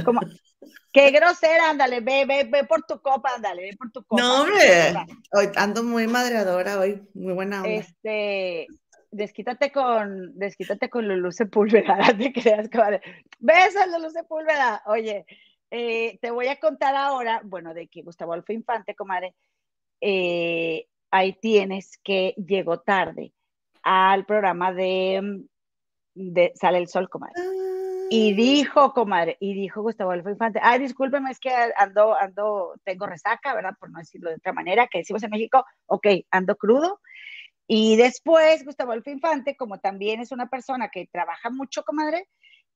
Como, qué grosera, ándale, ve, ve, ve por tu copa, ándale, ve por tu copa. No, hombre, hoy ando muy madreadora hoy, muy buena onda. Este, desquítate con, desquítate con Lulu Sepúlveda, te creas, comadre. Besos, Lulu Sepúlveda. Oye, eh, te voy a contar ahora, bueno, de que Gustavo Alfa Infante, comadre, eh, ahí tienes que llegó tarde al programa de, de Sale el Sol, comadre. Y ah. dijo, comadre, y dijo Gustavo Alfa Infante, ay, discúlpeme, es que ando, ando, tengo resaca, ¿verdad? Por no decirlo de otra manera, que decimos en México, ok, ando crudo, y después, Gustavo Alfa Infante, como también es una persona que trabaja mucho, comadre,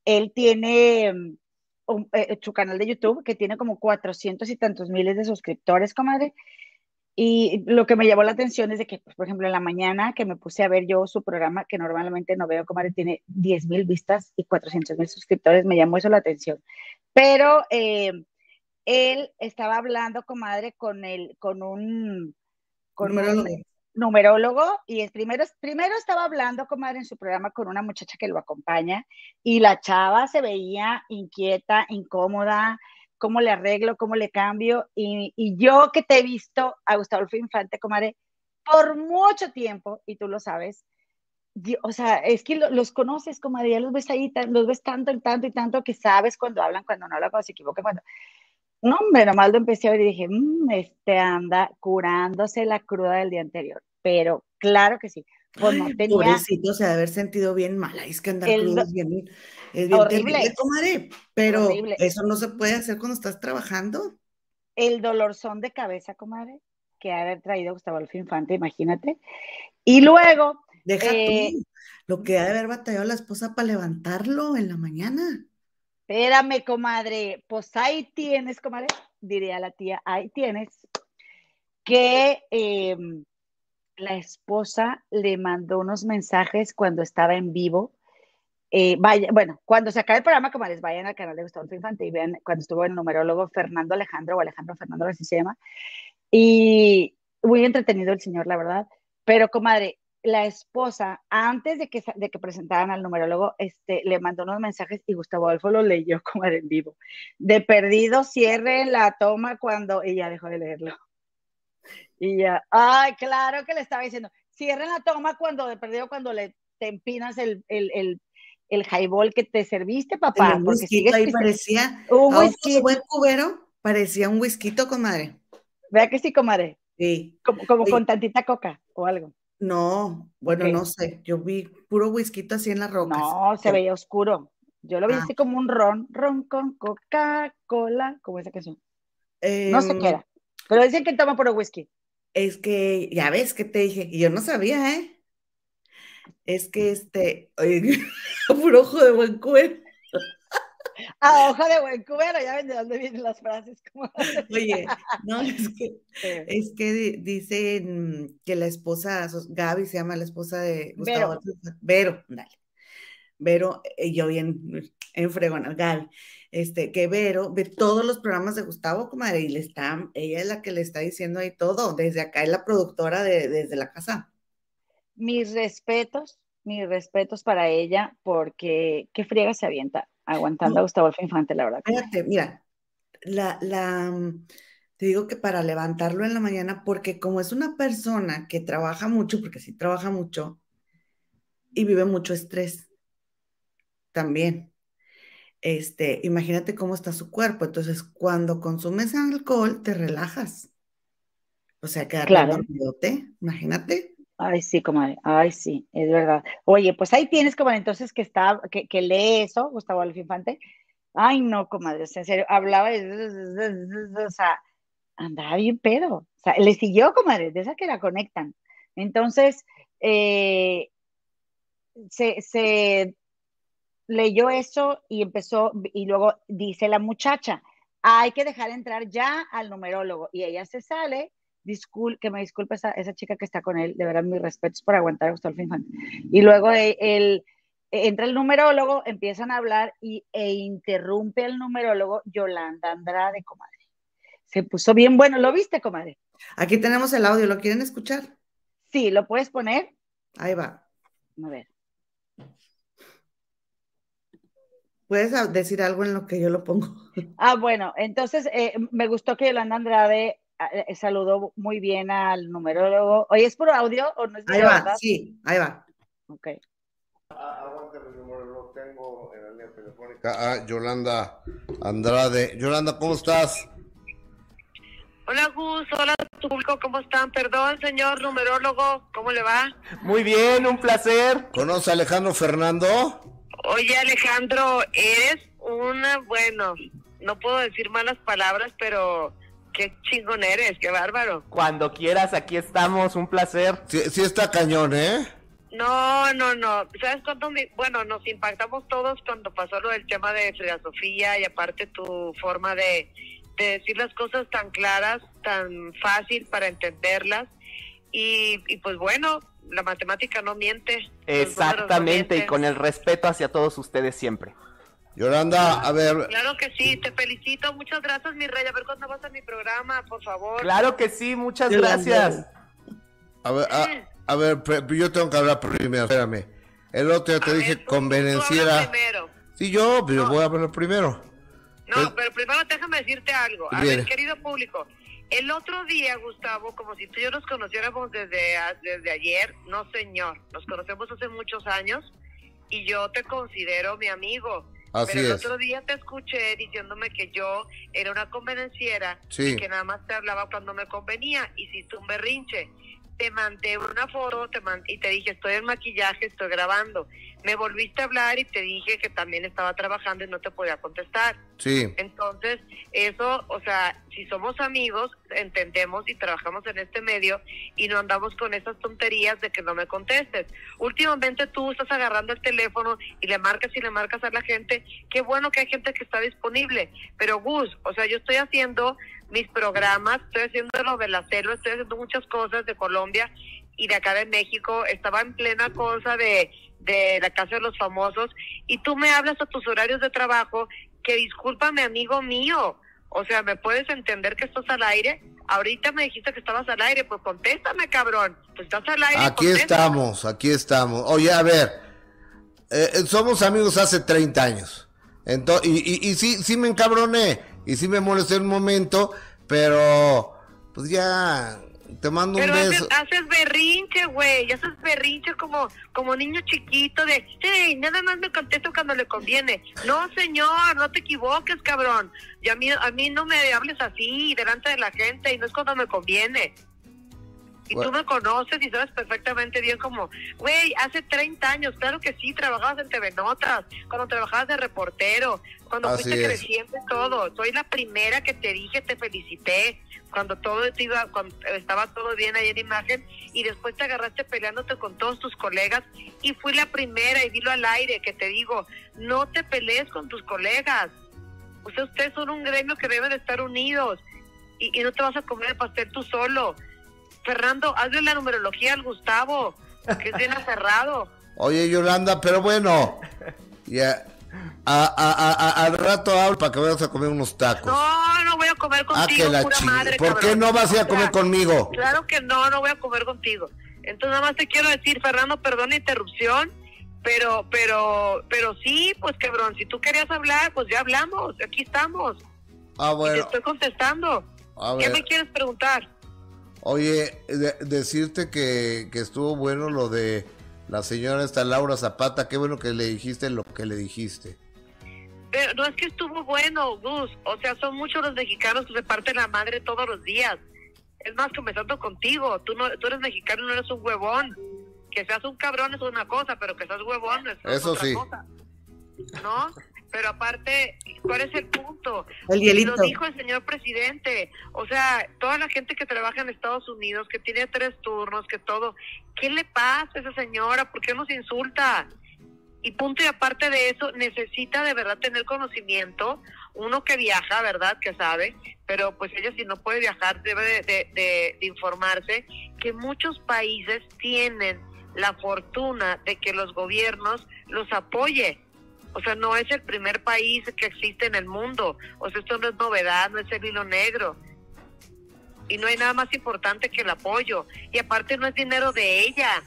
él tiene mm, eh, su canal de YouTube que tiene como 400 y tantos miles de suscriptores, comadre. Y lo que me llamó la atención es de que, pues, por ejemplo, en la mañana que me puse a ver yo su programa, que normalmente no veo, comadre, tiene 10 mil vistas y 400 mil suscriptores, me llamó eso la atención. Pero eh, él estaba hablando, comadre, con, el, con un... Con un numerólogo y el primero, primero estaba hablando, comadre, en su programa con una muchacha que lo acompaña y la chava se veía inquieta, incómoda, cómo le arreglo, cómo le cambio y, yo que te he visto a Gustavo Infante, comadre, por mucho tiempo, y tú lo sabes, o sea, es que los conoces, comadre, ya los ves ahí, los ves tanto y tanto y tanto que sabes cuando hablan, cuando no hablan, cuando se equivocan, cuando... No, hombre, nomás lo empecé a ver y dije, mmm, este anda curándose la cruda del día anterior pero claro que sí. Pues no tenía... Pobrecito, se haber sentido bien mal, es que andar el, es bien, es bien horrible, comadre, pero eso no se puede hacer cuando estás trabajando. El dolor son de cabeza, comadre, que ha haber traído Gustavo Alfa Infante, imagínate. Y luego... Deja eh, lo que ha de haber batallado la esposa para levantarlo en la mañana. Espérame, comadre, pues ahí tienes, comadre, diría la tía, ahí tienes que... Eh, la esposa le mandó unos mensajes cuando estaba en vivo. Eh, vaya, bueno, cuando se acabe el programa, como les vayan al canal de Gustavo Infante y vean cuando estuvo el numerólogo Fernando Alejandro o Alejandro Fernando, así se llama. Y muy entretenido el señor, la verdad. Pero, comadre, la esposa, antes de que, de que presentaran al numerólogo, este, le mandó unos mensajes y Gustavo Adolfo lo leyó como en vivo. De perdido, cierre la toma cuando ella dejó de leerlo. Y ya, ay, claro que le estaba diciendo, cierren la toma cuando de perdido, cuando le te empinas el, el, el, el highball que te serviste, papá. Un porque whisky ahí parecía, un whisky. buen cubero, parecía un whisky, comadre. Vea que sí, comadre. Sí. Como, como Sí. con tantita coca o algo. No, bueno, no sé. Yo vi puro whisky así en las rocas. No, se veía oscuro. Yo lo vi Ah. así como un ron, ron con Coca-Cola, como esa canción. No sé Em, qué era. Pero dicen que toma puro whisky. Es que, ya ves que te dije, y yo no sabía, ¿eh? Es que este, puro ojo de buen cuero. Ah, hoja de buen cubero, ya ven de dónde vienen las frases. como- Oye, no, es que, es que di- dicen que la esposa, Gaby se llama la esposa de Gustavo. Adolfo- Vero, dale. Vero, eh, yo bien en fregona, Gaby, este, que Vero ve todos los programas de Gustavo, comadre, y le está, ella es la que le está diciendo ahí todo, desde acá es la productora de, desde la casa. mis respetos, mis respetos para ella, porque qué friega se avienta aguantando a Gustavo Adolfo Infante, la verdad. Espérate, mira, la, la, mm, te digo que para levantarlo en la mañana, porque como es una persona que trabaja mucho, porque sí trabaja mucho, y vive mucho estrés también. Este, imagínate cómo está su cuerpo. Entonces, cuando consumes alcohol, te relajas. O sea, quedar Claro. dormidote, imagínate. Ay, sí, comadre, ay, sí, es verdad. Oye, pues ahí tienes, comadre, entonces que está, que, que lee eso, Gustavo Adolfo Infante. Ay, no, comadre, en serio, hablaba, o sea, andaba bien pedo. O sea, le siguió, comadre, de esa que la conectan. Entonces, eh, se, se leyó eso y empezó, y luego dice la muchacha, hay que dejar entrar ya al numerólogo. Y ella se sale, discul que me disculpe esa, esa chica que está con él, de verdad mis respetos por aguantar a Gustavo Infante. Y luego eh, el, entra el numerólogo, empiezan a hablar y, e interrumpe al numerólogo Yolanda Andrade, comadre. Se puso bien bueno, ¿lo viste, comadre? Aquí tenemos el audio, ¿lo quieren escuchar? Sí, ¿lo puedes poner? Ahí va. A ver. Puedes decir algo en lo que yo lo pongo. Ah, bueno, entonces eh, me gustó que Yolanda Andrade eh, saludó muy bien al numerólogo. Oye, ¿es por audio o no es Ahí va, verdad? sí, ahí va. Ok. lo tengo en la línea telefónica a Yolanda Andrade. Yolanda, ¿cómo estás? Hola Gus, hola tu público, ¿cómo están? Perdón, señor numerólogo, ¿cómo le va? Muy bien, un placer. ¿Conoce a Alejandro Fernando? Oye Alejandro, eres una, bueno, no puedo decir malas palabras, pero qué chingón eres, qué bárbaro. Cuando quieras, aquí estamos, un placer. Sí, sí está cañón, ¿eh? No, no, no, ¿sabes cuánto? me- bueno, nos impactamos todos cuando pasó lo del tema de Frida Sofía y aparte tu forma de, de decir las cosas tan claras, tan fácil para entenderlas. Y, y pues bueno, la matemática no miente. no Exactamente, y con el respeto hacia todos ustedes siempre. Yolanda, a ver, Claro que sí, te felicito, muchas gracias mi rey, a ver cuándo vas a mi programa, por favor. Claro que sí, muchas Yolanda. gracias. a ver, a, a ver, yo tengo que hablar primero, espérame. El otro día te A dije ver, tú- tú convenenciera. primero. Sí, yo, pero No. voy a hablar primero. No, Pues- pero primero déjame decirte algo. A Bien. ver, querido público, el otro día, Gustavo, como si tú y yo nos conociéramos desde, desde ayer, no señor, nos conocemos hace muchos años y yo te considero mi amigo. Así pero el es. otro día te escuché diciéndome que yo era una convenenciera Sí. y que nada más te hablaba cuando me convenía. Hiciste un berrinche. Te mandé una foto te man- y te dije, estoy en maquillaje, estoy grabando. Me volviste a hablar y te dije que también estaba trabajando y no te podía contestar. Sí, Entonces, eso, o sea, si somos amigos, entendemos y trabajamos en este medio y no andamos con esas tonterías de que no me contestes. Últimamente tú estás agarrando el teléfono y le marcas y le marcas a la gente. Qué bueno que hay gente que está disponible. Pero Gus, o sea, yo estoy haciendo mis programas, estoy haciendo lo de la selva, estoy haciendo muchas cosas de Colombia y de acá de México. Estaba en plena cosa de, de la Casa de los Famosos y tú me hablas a tus horarios de trabajo que discúlpame, amigo mío. O sea, ¿me puedes entender que estás al aire? Ahorita me dijiste que estabas al aire, pues contéstame, cabrón. Pues estás al aire. Aquí contéstame. estamos, aquí estamos. Oye, a ver, eh, eh, somos amigos hace 30 años. Ento- y, y, y sí, sí me encabroné, y sí me molesté un momento, pero pues ya te mando un Pero haces, beso. haces berrinche, güey. Haces berrinche como, como niño chiquito de, hey, nada más me contesto cuando le conviene. No, señor, no te equivoques, cabrón. Y a mí, a mí no me hables así delante de la gente y no es cuando me conviene. Y tú Bueno. me conoces y sabes perfectamente bien como, güey, hace 30 años, claro que sí, trabajabas en TV Notas, cuando trabajabas de reportero, cuando Así fuiste es. creciendo y todo. Soy la primera que te dije, te felicité, cuando todo te iba, cuando estaba todo bien ahí en imagen, y después te agarraste peleándote con todos tus colegas, y fui la primera, y dilo al aire, que te digo, no te pelees con tus colegas. O sea, ustedes son un gremio que deben de estar unidos, y, y no te vas a comer el pastel tú solo. Fernando, hazle la numerología al Gustavo, que es bien aferrado. Oye, Yolanda, pero bueno, ya. A, a, a- al rato hablo para que vayas a comer unos tacos. No, no voy a comer ah, contigo, que la pura madre, ¿Por qué cabrón. no vas a ir a comer conmigo? Claro que no, no voy a comer contigo. Entonces nada más te quiero decir, Fernando, perdón la interrupción, pero, pero, pero sí, pues cabrón, si tú querías hablar, pues ya hablamos, aquí estamos. Ah, Y te bueno, estoy contestando. a ¿Qué ver. me quieres preguntar? Oye, de- decirte que, que estuvo bueno lo de la señora esta Laura Zapata, qué bueno que le dijiste lo que le dijiste. Pero no es que estuvo bueno, Gus. O sea, son muchos los mexicanos que se parten la madre todos los días. Es más, comenzando contigo. Tú no, tú eres mexicano, no eres un huevón. Que seas un cabrón es una cosa, pero que seas huevón es Eso otra sí. cosa. ¿No? Pero aparte, ¿cuál es el punto? El Y hielito. lo dijo el señor presidente. O sea, toda la gente que trabaja en Estados Unidos, que tiene tres turnos, que todo. ¿Qué le pasa a esa señora? ¿Por qué nos insulta? Y punto y aparte de eso, necesita de verdad tener conocimiento. Uno que viaja, ¿verdad? Que sabe. Pero pues ella si no puede viajar, debe de, de- de- de informarse que muchos países tienen la fortuna de que los gobiernos los apoye. O sea, no es el primer país que existe en el mundo. O sea, esto no es novedad, no es el hilo negro. Y no hay nada más importante que el apoyo. Y aparte no es dinero de ella.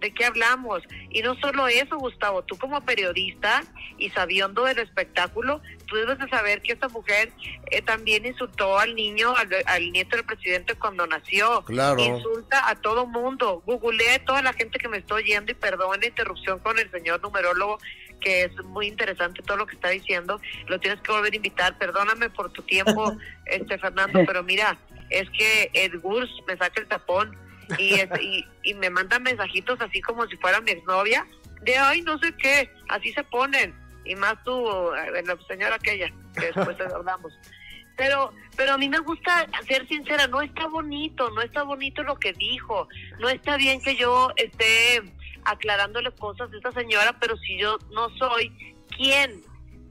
¿De qué hablamos? Y no solo eso, Gustavo, tú como periodista y sabiendo del espectáculo, tú debes de saber que esta mujer eh, también insultó al niño, al, al nieto del presidente cuando nació. Claro. Insulta a todo mundo. Googleé a toda la gente que me está oyendo y perdón la interrupción con el señor numerólogo, que es muy interesante todo lo que está diciendo. Lo tienes que volver a invitar. Perdóname por tu tiempo, este Fernando, pero mira, es que el GURS me saca el tapón y, es- y, y me mandan mensajitos así como si fuera mi exnovia de ay no sé qué así se ponen y más tú eh, la señora aquella que después hablamos pero pero a mí me gusta ser sincera no está bonito no está bonito lo que dijo no está bien que yo esté aclarándole cosas de esta señora pero si yo no soy quién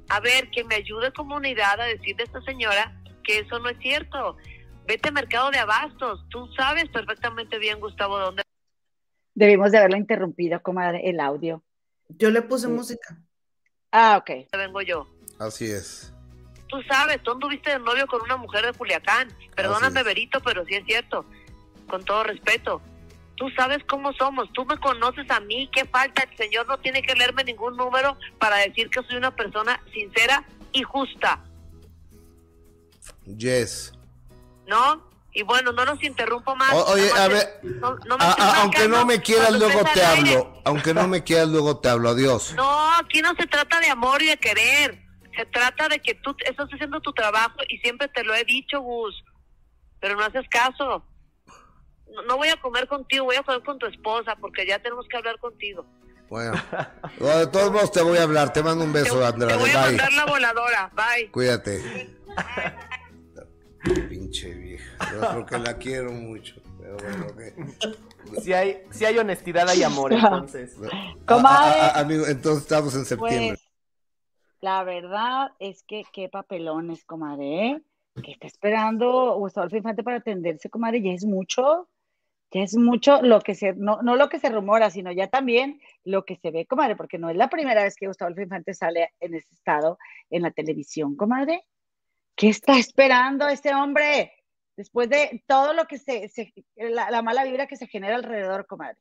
a ver que me ayude comunidad a decirle a esta señora que eso no es cierto vete al mercado de abastos tú sabes perfectamente bien Gustavo dónde Debimos de haberlo interrumpido, comadre, el audio. Yo le puse música. Ah, ok. vengo yo Así es. tú sabes, tú anduviste de novio con una mujer de Culiacán. Perdóname. Berito, pero sí es cierto. Con todo respeto. Tú sabes cómo somos, tú me conoces a mí, ¿qué falta? El Señor no tiene que leerme ningún número para decir que soy una persona sincera y justa, Yes. ¿no? Y bueno, no los interrumpo más. O- oye, a ver, no- no me A- a- aunque no me quieras, luego te hablo. Aunque no me quieras, luego te hablo. Adiós. No, aquí no se trata de amor y de querer. Se trata de que tú estás haciendo tu trabajo y siempre te lo he dicho, Gus. Pero no haces caso. No, no voy a comer contigo, voy a comer con tu esposa porque ya tenemos que hablar contigo. Bueno, No, de todos modos te voy a hablar. Te mando un beso, te, Andrade. te voy a Bye. mandar la voladora. Bye. Cuídate. Pinche vieja. Yo creo que la quiero mucho. Pero bueno. Si hay, si hay honestidad, hay amor, entonces. Comadre. A- a- a- amigo, entonces estamos en septiembre. Pues, la verdad es que qué papelones, comadre, ¿eh? Que está esperando Gustavo Infante para atenderse, comadre, ya es mucho, ya es mucho lo que se, no, no lo que se rumora, sino ya también lo que se ve, comadre, porque no es la primera vez que Gustavo Infante sale en ese estado en la televisión, comadre. ¿Qué está esperando este hombre? Después de todo lo que se, se la, la, mala vibra que se genera alrededor, comadre.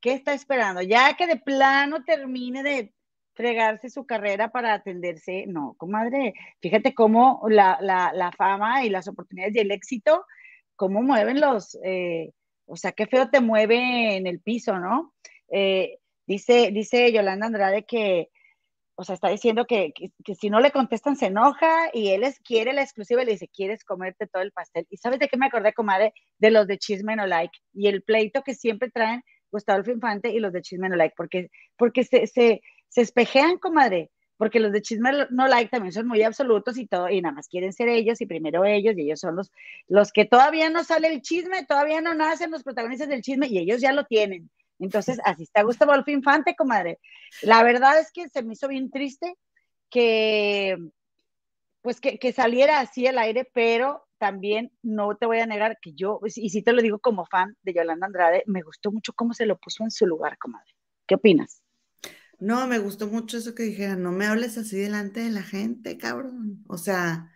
¿Qué está esperando? Ya que de plano termine de fregarse su carrera para atenderse, no, comadre, fíjate cómo la, la, la fama y las oportunidades y el éxito, cómo mueven los, eh, o sea, qué feo te mueve en el piso, ¿no? Eh, dice, dice Yolanda Andrade que, o sea, está diciendo que, que, si no le contestan se enoja y él es, quiere la exclusiva y le dice, quieres comerte todo el pastel. ¿Y sabes de qué me acordé, comadre? De los de Chisme No Like y el pleito que siempre traen Gustavo Infante y los de Chisme No Like, porque, porque se, se, se espejean, comadre, porque los de Chisme No Like también son muy absolutos y todo, y nada más quieren ser ellos y primero ellos, y ellos son los, los que todavía no sale el chisme, todavía no nacen los protagonistas del chisme y ellos ya lo tienen. Entonces, así está Gustavo Adolfo Infante, comadre. La verdad es que se me hizo bien triste que, pues, que, que saliera así al aire, pero también no te voy a negar que yo, y si te lo digo como fan de Yolanda Andrade, me gustó mucho cómo se lo puso en su lugar, comadre. ¿Qué opinas? No, me gustó mucho eso que dijeran, no me hables así delante de la gente, cabrón. O sea,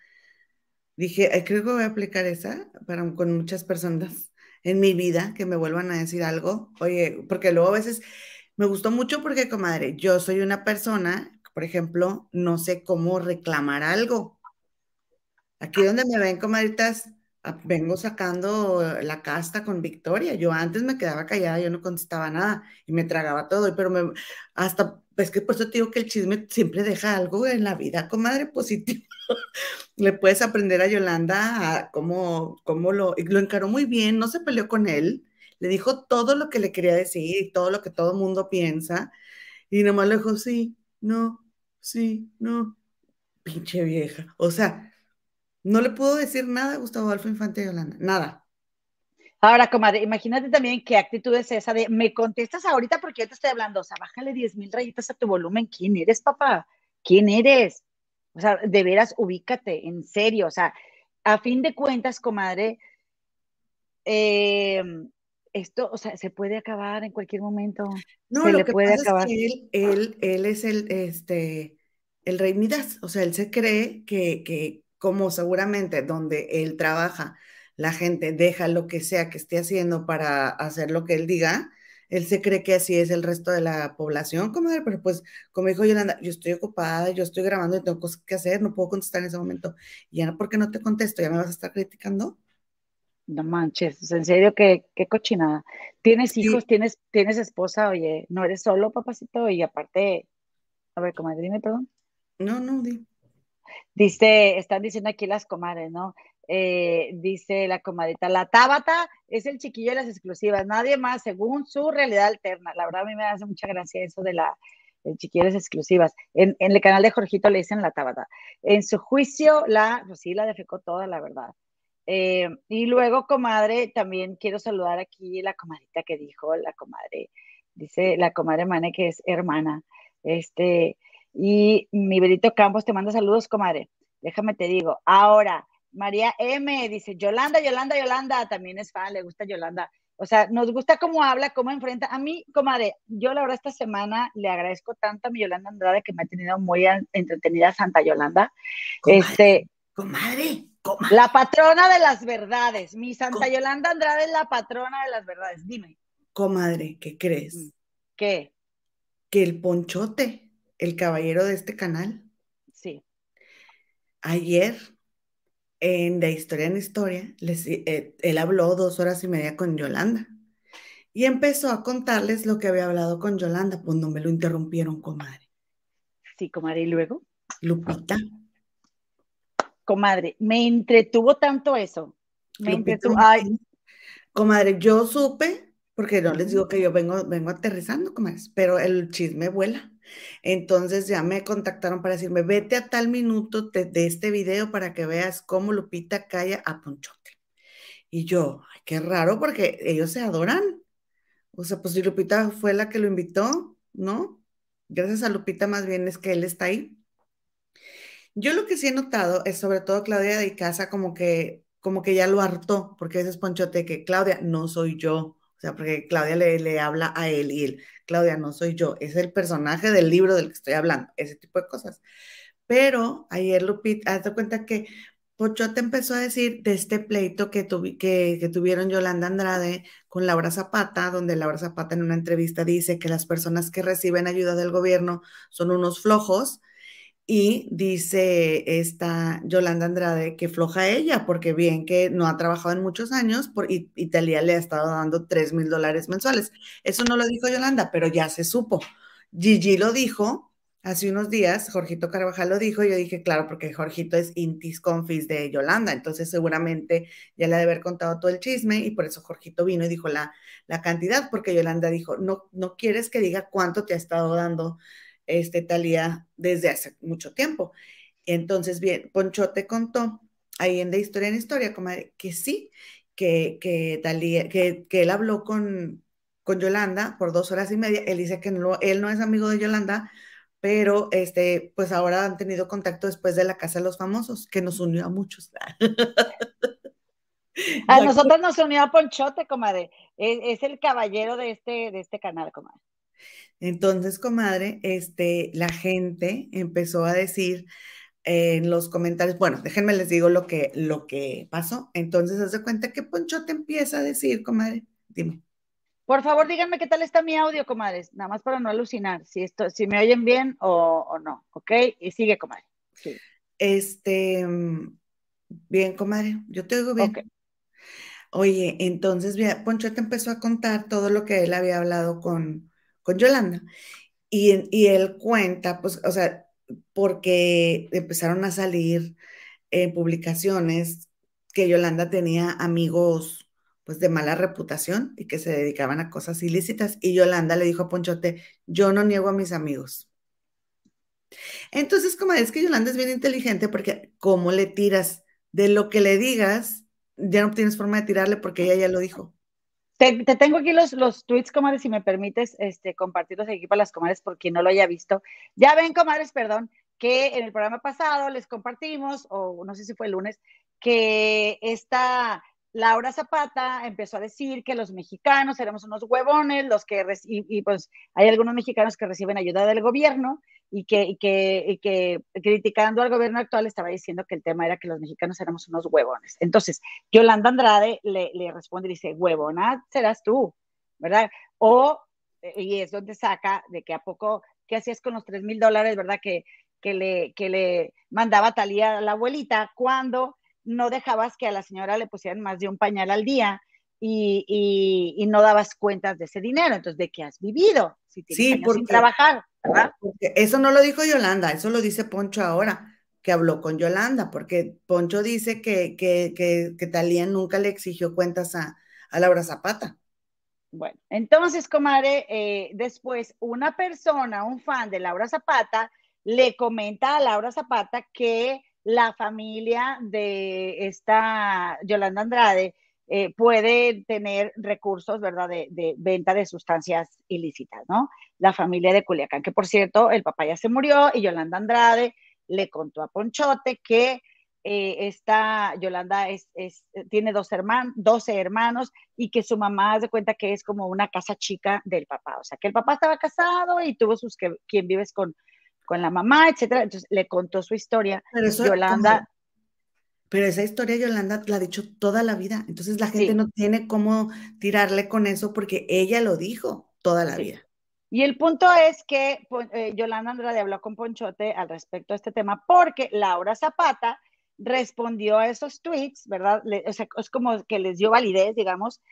dije, creo que voy a aplicar esa para, con muchas personas en mi vida que me vuelvan a decir algo. Oye, porque luego a veces me gustó mucho porque, comadre, yo soy una persona, por ejemplo, no sé cómo reclamar algo. Aquí donde me ven, comadritas, vengo sacando la casta con Victoria. Yo antes me quedaba callada, yo no contestaba nada y me tragaba todo, pero me, hasta, es que por eso te digo que el chisme siempre deja algo en la vida, comadre, positivo. Le puedes aprender a Yolanda a cómo, cómo lo, lo encaró muy bien, no se peleó con él, le dijo todo lo que le quería decir y todo lo que todo mundo piensa y nomás le dijo, sí, no, sí, no, pinche vieja. O sea, no le puedo decir nada a Gustavo Adolfo Infante Yolanda, nada. Ahora, comadre, imagínate también qué actitud es esa de me contestas ahorita porque yo te estoy hablando, o sea, bájale 10 mil rayitas a tu volumen. ¿Quién eres, papá? ¿Quién eres? O sea, de veras, ubícate, en serio. O sea, a fin de cuentas, comadre, eh, esto, o sea, se puede acabar en cualquier momento. No, se lo le que puede pasa acabar. es que él, él, él es el, este, el rey Midas. O sea, él se cree que, que como seguramente donde él trabaja, la gente deja lo que sea que esté haciendo para hacer lo que él diga, él se cree que así es el resto de la población, comadre, pero pues, como dijo Yolanda, yo estoy ocupada, yo estoy grabando y tengo cosas que hacer, no puedo contestar en ese momento. Y ya no, porque no te contesto? ¿Ya me vas a estar criticando? No manches, en serio, qué, qué cochinada. ¿Tienes hijos? ¿Tienes, ¿Tienes esposa? Oye, ¿no eres solo, papacito? Y aparte, a ver, comadre, dime, perdón. No, no, di. Dice, están diciendo aquí las comadres, ¿no? Eh, dice la comadita, la Tábata es el chiquillo de las exclusivas, nadie más, según su realidad alterna. La verdad a mí me hace mucha gracia eso de la el de las exclusivas. En, en, el canal de Jorgito le dicen la Tábata. En su juicio, la, pues sí, la defecó toda, la verdad. Eh, y luego, comadre, también quiero saludar aquí la comadita que dijo, la comadre, dice la comadre Mane que es hermana. Este, y mi Benito Campos te manda saludos, comadre. Déjame te digo. Ahora, María M dice, Yolanda, Yolanda, Yolanda, también es fan, le gusta Yolanda. O sea, nos gusta cómo habla, cómo enfrenta. A mí, comadre, yo la verdad esta semana le agradezco tanto a mi Yolanda Andrade que me ha tenido muy entretenida Santa Yolanda. Comadre, este, comadre, comadre. La patrona de las verdades. Mi Santa Yolanda Andrade es la patrona de las verdades. Dime. Comadre, ¿qué crees? ¿Qué? Que el ponchote el caballero de este canal. Sí. Ayer, en De Historia en Historia, les, eh, él habló dos horas y media con Yolanda. Y empezó a contarles lo que había hablado con Yolanda, pues no me lo interrumpieron, comadre. Sí, comadre, ¿y luego? Lupita. Comadre, me entretuvo tanto eso. Me entretuvo. Ay. Comadre, yo supe, porque no les digo que yo vengo, vengo aterrizando, comadres, pero el chisme vuela. Entonces ya me contactaron para decirme, vete a tal minuto de, de, este video para que veas cómo Lupita calla a Ponchote. Y yo, ay, qué raro, porque ellos se adoran. O sea, pues si Lupita fue la que lo invitó, ¿no? Gracias a Lupita más bien es que él está ahí. Yo lo que sí he notado es sobre todo Claudia de Casa como que, como que ya lo hartó, porque ese es Ponchote que Claudia no soy yo. O sea, porque Claudia le, le habla a él y él, Claudia, no soy yo, es el personaje del libro del que estoy hablando, ese tipo de cosas. Pero ayer Lupita, haz de cuenta que Pochote empezó a decir de este pleito que, que, que, tuvieron Yolanda Andrade con Laura Zapata, donde Laura Zapata en una entrevista dice que las personas que reciben ayuda del gobierno son unos flojos y dice esta Yolanda Andrade que floja ella, porque bien que no ha trabajado en muchos años por, y Italia le ha estado dando 3 mil dólares mensuales. Eso no lo dijo Yolanda, pero ya se supo. Gigi lo dijo hace unos días, Jorgito Carvajal lo dijo, y yo dije, claro, porque Jorgito es intis confis de Yolanda, entonces seguramente ya le ha de haber contado todo el chisme y por eso Jorgito vino y dijo la, la cantidad, porque Yolanda dijo, no, no quieres que diga cuánto te ha estado dando este, Talía desde hace mucho tiempo. Entonces, bien, Poncho te contó ahí en De Historia en Historia, comadre, que sí, que, que, Talía, que, que él habló con, con Yolanda por dos horas y media. Él dice que no, él no es amigo de Yolanda, pero este, pues ahora han tenido contacto después de la Casa de los Famosos, que nos unió a muchos. A nosotros nos unió a Ponchote, comadre. Es, es, el caballero de este, de este canal, comadre. Entonces, comadre, este, la gente empezó a decir en los comentarios, bueno, déjenme les digo lo que, lo que pasó. Entonces, haz de cuenta que Poncho te empieza a decir, comadre, dime. Por favor, díganme qué tal está mi audio, comadres, nada más para no alucinar, si esto, si me oyen bien o, no, ¿ok? Y sigue, comadre. Este, bien, comadre, yo te oigo bien. Oye, entonces, Poncho te empezó a contar todo lo que él había hablado con, con Yolanda. Y, él cuenta, pues, o sea, porque empezaron a salir en publicaciones que Yolanda tenía amigos pues de mala reputación y que se dedicaban a cosas ilícitas y Yolanda le dijo a Ponchote, yo no niego a mis amigos. Entonces, como es que Yolanda es bien inteligente porque como le tiras de lo que le digas, ya no tienes forma de tirarle porque ella ya lo dijo. Te, tengo aquí los, los tweets, comadres, si me permites este, compartirlos aquí para las comadres por quien no lo haya visto. Ya ven, comadres, perdón, que en el programa pasado les compartimos, o no sé si fue el lunes, que esta Laura Zapata empezó a decir que los mexicanos éramos unos huevones, los que y, pues hay algunos mexicanos que reciben ayuda del gobierno y que, que, criticando al gobierno actual estaba diciendo que el tema era que los mexicanos éramos unos huevones. Entonces, Yolanda Andrade le, le responde y dice, huevona serás tú, ¿verdad? O, y es donde saca de que a poco, ¿qué hacías con los tres mil dólares, verdad? Que, que, le, que le mandaba Talía a la abuelita cuando no dejabas que a la señora le pusieran más de un pañal al día y, y, no dabas cuentas de ese dinero. Entonces, ¿de qué has vivido? Si sí, porque, sin trabajar, ¿verdad? Porque eso no lo dijo Yolanda, eso lo dice Poncho ahora, que habló con Yolanda, porque Poncho dice que, que, que, que Talía nunca le exigió cuentas a, a Laura Zapata. Bueno, entonces, comadre, eh, después una persona, un fan de Laura Zapata, le comenta a Laura Zapata que la familia de esta Yolanda Andrade eh, puede tener recursos, ¿verdad?, de, venta de sustancias ilícitas, ¿no? La familia de Culiacán, que por cierto, el papá ya se murió y Yolanda Andrade le contó a Ponchote que eh, esta Yolanda es, tiene dos hermanos, 12 hermanos y que su mamá se cuenta que es como una casa chica del papá, o sea, que el papá estaba casado y tuvo sus, que, quien vives con con la mamá, etcétera. Entonces le contó su historia. Pero Yolanda. Pero esa historia Yolanda la ha dicho toda la vida. Entonces la gente no tiene cómo tirarle con eso porque ella lo dijo toda la vida. Y el punto es que eh, Yolanda Andrade habló con Ponchote al respecto de este tema porque Laura Zapata respondió a esos tweets, ¿verdad? o sea, es como que les dio validez, digamos,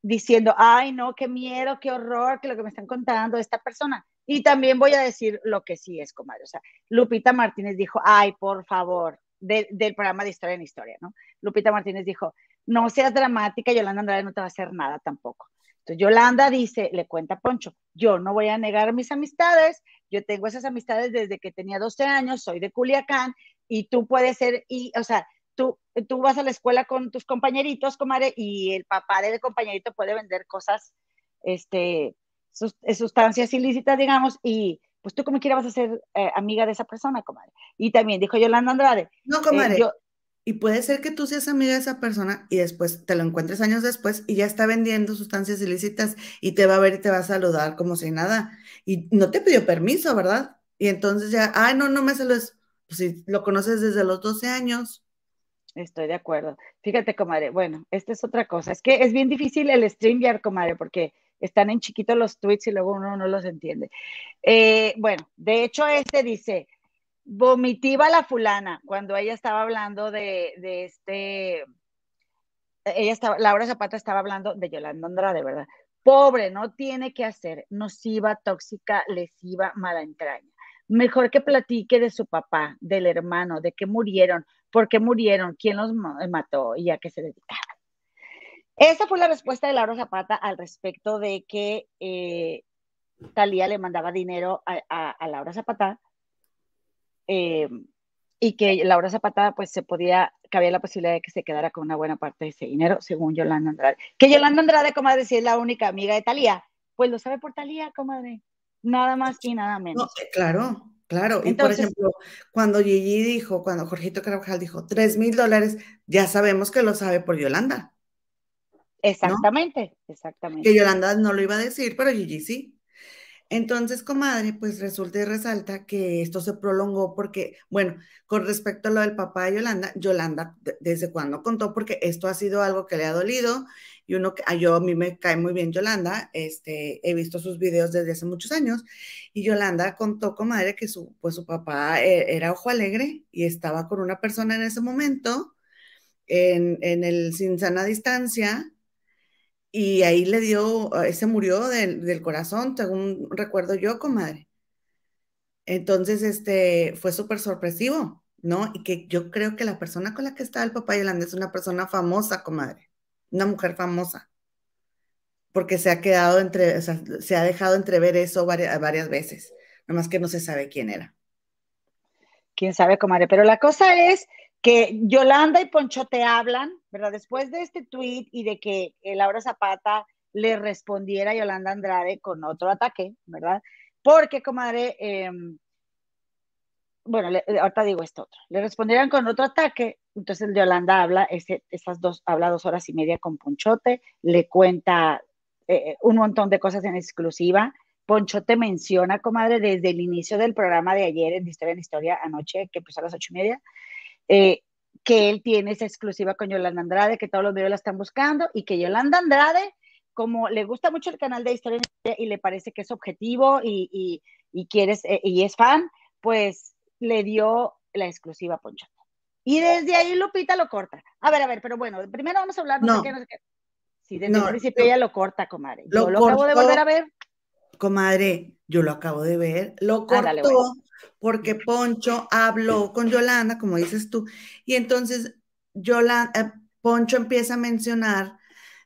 diciendo, ay, no, qué miedo, qué horror, que lo que me están contando esta persona. Y también voy a decir lo que sí es, comadre. O sea, Lupita Martínez dijo, ay, por favor, del programa de Historia en Historia, ¿no? Lupita Martínez dijo, no seas dramática, Yolanda Andrade no te va a hacer nada tampoco. Entonces, Yolanda dice, le cuenta a Poncho, yo no voy a negar mis amistades, yo tengo esas amistades desde que tenía 12 años, soy de Culiacán, y tú puedes ser, y, o sea, tú, tú vas a la escuela con tus compañeritos, comadre, y el papá del compañerito puede vender cosas, este, sustancias ilícitas, digamos, y pues tú como quieras vas a ser eh, amiga de esa persona, comadre. Y también dijo Yolanda Andrade. No, eh, comadre. y puede ser que tú seas amiga de esa persona y después te lo encuentres años después y ya está vendiendo sustancias ilícitas y te va a ver y te va a saludar como si nada. Y no te pidió permiso, ¿verdad? Y entonces ya, ay, no, no me se Pues si lo conoces desde los 12 años. Estoy de acuerdo. Fíjate, comadre, bueno, esta es otra cosa. Es que es bien difícil el StreamYard, comadre, porque están en chiquito los tweets y luego uno no los entiende. Eh, bueno, de hecho, este dice, vomitiva la fulana, cuando ella estaba hablando de, de este, ella estaba, Laura Zapata estaba hablando de Yolanda Andrade, ¿verdad? Pobre, no tiene que hacer, nociva, tóxica, lesiva, mala entraña. Mejor que platique de su papá, del hermano, de qué murieron, por qué murieron, quién los mató y a qué se dedicaban. Esa fue la respuesta de Laura Zapata al respecto de que eh, Talía le mandaba dinero a, Laura Zapata eh, y que Laura Zapata pues se podía, que había la posibilidad de que se quedara con una buena parte de ese dinero, según Yolanda Andrade. Que Yolanda Andrade, comadre, si es la única amiga de Talía, pues lo sabe por Talía, comadre. Nada más y nada menos. Eh, claro, claro. y por ejemplo, cuando Gigi dijo, cuando Jorgito Carvajal dijo tres mil dólares, ya sabemos que lo sabe por Yolanda. Exactamente, exactamente. Que Yolanda no lo iba a decir, pero Gigi sí. Entonces, comadre, pues resulta y resalta que esto se prolongó porque, bueno, con respecto a lo del papá de Yolanda, Yolanda, ¿desde cuándo contó? Porque esto ha sido algo que le ha dolido y uno que, yo a mí me cae muy bien Yolanda, este, he visto sus videos desde hace muchos años y Yolanda contó, comadre, que su, pues su papá eh, era ojo alegre y estaba con una persona en ese momento en, en el sin sana distancia y ahí le dio, eh, se murió del, corazón, según recuerdo yo, comadre. Entonces, este, fue súper sorpresivo, ¿no? Y que yo creo que la persona con la que está el papá Yolanda es una persona famosa, comadre, una mujer famosa, porque se ha quedado entre, se ha dejado entrever eso varias, varias veces, nomás que no se sabe quién era. Quién sabe, comadre, pero la cosa es que Yolanda y Poncho te hablan, ¿verdad? Después de este tweet y de que Laura Zapata le respondiera a Yolanda Andrade con otro ataque, ¿verdad? Porque, comadre, em, bueno, ahorita digo esto otro, le respondieran con otro ataque, entonces Yolanda habla, ese, esas dos, habla dos horas y media con Ponchote, le cuenta eh, un montón de cosas en exclusiva. Ponchote menciona, comadre, desde el inicio del programa de ayer en Historia en Historia, anoche, que empezó a las ocho y media, eh, que él tiene esa exclusiva con Yolanda Andrade, que todos los medios la están buscando y que Yolanda Andrade, como le gusta mucho el canal de Historia y le parece que es objetivo y, y, quieres, eh, y es fan, pues le dio la exclusiva a Poncho. Y desde ahí Lupita lo corta. A ver, a ver, pero bueno, primero vamos a hablar, no, sé qué, no sé qué. Sí, desde el principio ella lo corta, comadre. Yo lo, acabo de volver a ver. Comadre, yo lo acabo de ver. Lo cortó porque Poncho habló con Yolanda, como dices tú, y entonces Yolanda, eh, Poncho empieza a mencionar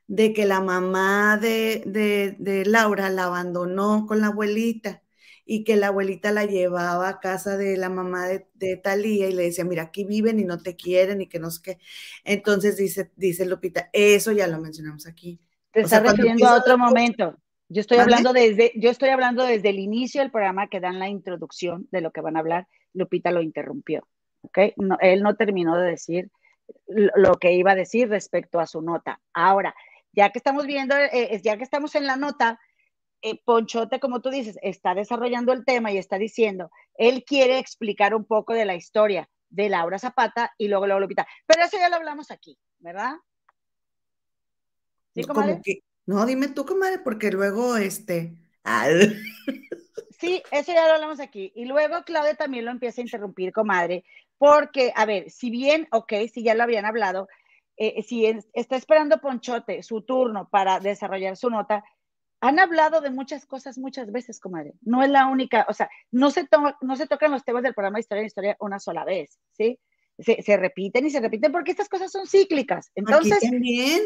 de que la mamá de, de, Laura la abandonó con la abuelita y que la abuelita la llevaba a casa de la mamá de, de Talía y le decía, mira, aquí viven y no te quieren y que no sé qué. Entonces dice, dice Lupita, eso ya lo mencionamos aquí. Te está refiriendo a otro momento. Yo estoy hablando desde, yo estoy hablando desde el inicio del programa que dan la introducción de lo que van a hablar. Lupita lo interrumpió, ¿ok? él no terminó de decir lo que iba a decir respecto a su nota. Ahora, ya que estamos viendo, eh, eh, ya que estamos en la nota, eh, Ponchote, como tú dices, está desarrollando el tema y está diciendo, él quiere explicar un poco de la historia de Laura Zapata y luego luego Lupita. Pero eso ya lo hablamos aquí, ¿verdad? ¿Sí, como que, no, dime tú, comadre, porque luego, este... Sí, eso ya lo hablamos aquí. Y luego Claudia también lo empieza a interrumpir, comadre, porque, a ver, si bien, ok, si ya lo habían hablado, eh, si está esperando Ponchote su turno para desarrollar su nota, han hablado de muchas cosas muchas veces, comadre. No es la única, o sea, no se, no se tocan los temas del programa de Historia en Historia una sola vez, ¿sí? Se, se, repiten y se repiten porque estas cosas son cíclicas. Entonces, Aquí también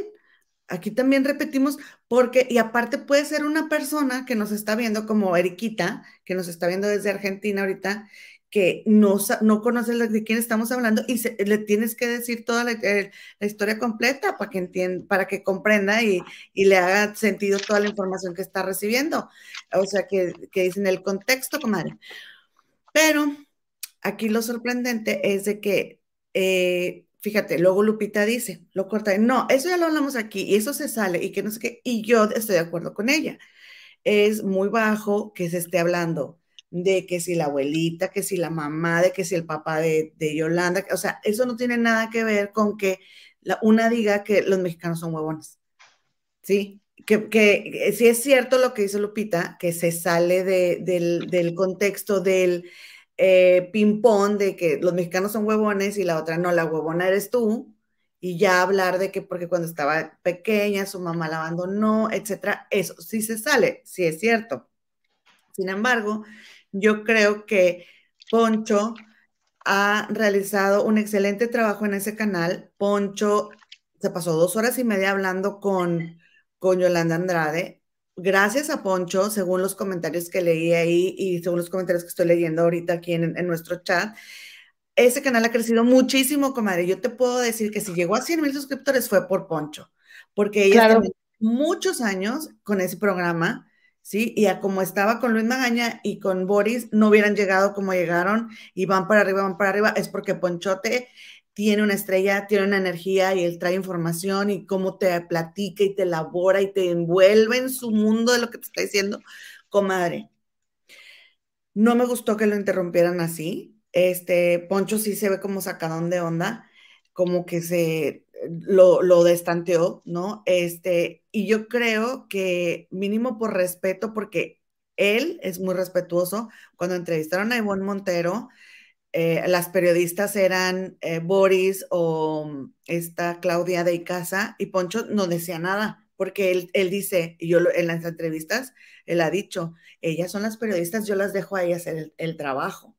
aquí también repetimos, porque, y aparte puede ser una persona que nos está viendo, como Eriquita, que nos está viendo desde Argentina ahorita, que no, no conoce de quién estamos hablando y le tienes que decir toda la, eh, historia completa para que entienda, para que comprenda y, le haga sentido toda la información que está recibiendo. O sea, que, que dicen el contexto, comadre. Pero aquí lo sorprendente es de que eh, fíjate, luego Lupita dice, lo corta, no, eso ya lo hablamos aquí y eso se sale y que no sé qué, y yo estoy de acuerdo con ella. Es muy bajo que se esté hablando de que si la abuelita, que si la mamá, de que si el papá de, Yolanda, o sea, eso no tiene nada que ver con que la, una diga que los mexicanos son huevones. ¿Sí? Que, que, sí es cierto lo que dice Lupita, que se sale del, contexto del eh, ping-pong de que los mexicanos son huevones y la otra no, la huevona eres tú, y ya hablar de que porque cuando estaba pequeña su mamá la abandonó, etcétera, eso sí se sale, sí es cierto. Sin embargo, yo creo que Poncho ha realizado un excelente trabajo en ese canal. Poncho se pasó dos horas y media hablando con, con Yolanda Andrade. Gracias a Poncho, según los comentarios que leí ahí y según los comentarios que estoy leyendo ahorita aquí en, en nuestro chat, ese canal ha crecido muchísimo, comadre. Yo te puedo decir que si llegó a 100 mil suscriptores fue por Poncho, porque ella claro. muchos años con ese programa, ¿sí? Y a como estaba con Luis Magaña y con Boris, no hubieran llegado como llegaron y van para arriba, van para arriba, es porque Ponchote tiene una estrella, tiene una energía y él trae información y cómo te platica y te elabora y te envuelve en su mundo de lo que te está diciendo, comadre. No me gustó que lo interrumpieran así, este, Poncho sí se ve como sacadón de onda, como que se lo, lo destanteó, ¿no? Este, y yo creo que mínimo por respeto, porque él es muy respetuoso. Cuando entrevistaron a Ivonne Montero, eh, las periodistas eran eh, Boris o esta Claudia de Icaza y Poncho no decía nada, porque él, él dice, y yo en las entrevistas, él ha dicho, ellas son las periodistas, yo las dejo a ellas hacer el trabajo.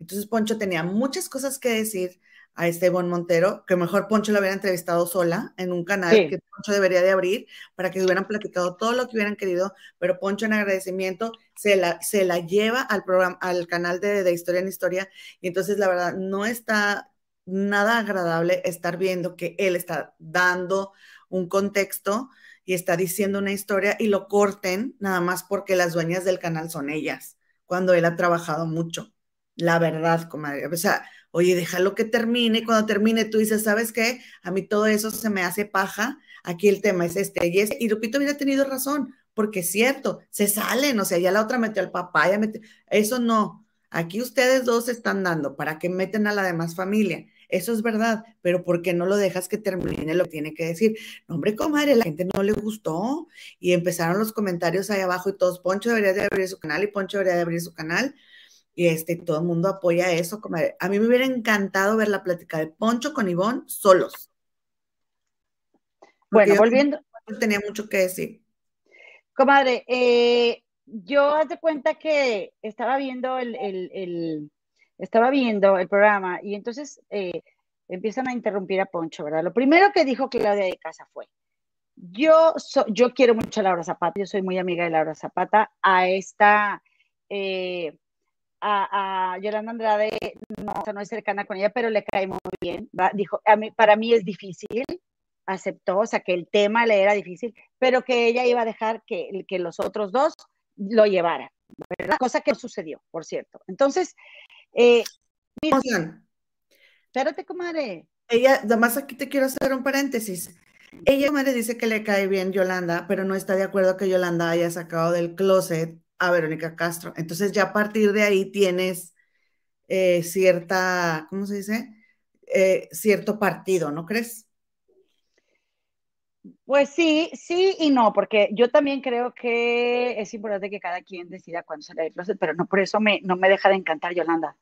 Entonces Poncho tenía muchas cosas que decir a Esteban Montero, que mejor Poncho lo hubiera entrevistado sola en un canal que Poncho debería de abrir para que hubieran platicado todo lo que hubieran querido, pero Poncho en agradecimiento se la, se la lleva al programa, al canal de, de Historia en Historia, y entonces la verdad no está nada agradable estar viendo que él está dando un contexto y está diciendo una historia y lo corten nada más porque las dueñas del canal son ellas, cuando él ha trabajado mucho la verdad, comadre. O sea, oye, déjalo que termine. Cuando termine, tú dices, ¿sabes qué? A mí todo eso se me hace paja. Aquí el tema es este y este. Y Lupito hubiera tenido razón, porque es cierto, se salen. O sea, ya la otra metió al papá, ya metió. Eso no. Aquí ustedes dos están dando para que meten a la demás familia. Eso es verdad, pero ¿por qué no lo dejas que termine lo que tiene que decir? No, hombre, comadre, la gente no le gustó. Y empezaron los comentarios ahí abajo y todos, Poncho debería de abrir su canal y Poncho debería de abrir su canal y este, todo el mundo apoya eso. A mí me hubiera encantado ver la plática de Poncho con Ivonne solos. Bueno, volviendo. Tenía mucho que decir. Comadre, eh, yo haz de cuenta que estaba viendo el, estaba viendo el programa y entonces eh, empiezan a interrumpir a Poncho, ¿verdad? Lo primero que dijo Claudia de Casa fue, yo, yo quiero mucho a Laura Zapata, yo soy muy amiga de Laura Zapata, a esta, eh, a, Yolanda Andrade no, no es cercana con ella, pero le cae muy bien. Dijo, a mí, para mí es difícil, aceptó, o sea, que el tema le era difícil, pero que ella iba a dejar que, que los otros dos lo llevaran, ¿verdad? Cosa que no sucedió, por cierto. Entonces, eh, espérate, comadre. Ella, además aquí te quiero hacer un paréntesis. Ella, comadre, dice que le cae bien Yolanda, pero no está de acuerdo que Yolanda haya sacado del closet a Verónica Castro. Entonces ya a partir de ahí tienes eh, cierta, ¿cómo se dice? Eh, cierto partido, ¿no crees? Pues sí, sí y no, porque yo también creo que es importante que cada quien decida cuándo sale del closet, pero no por eso me, no me deja de encantar Yolanda.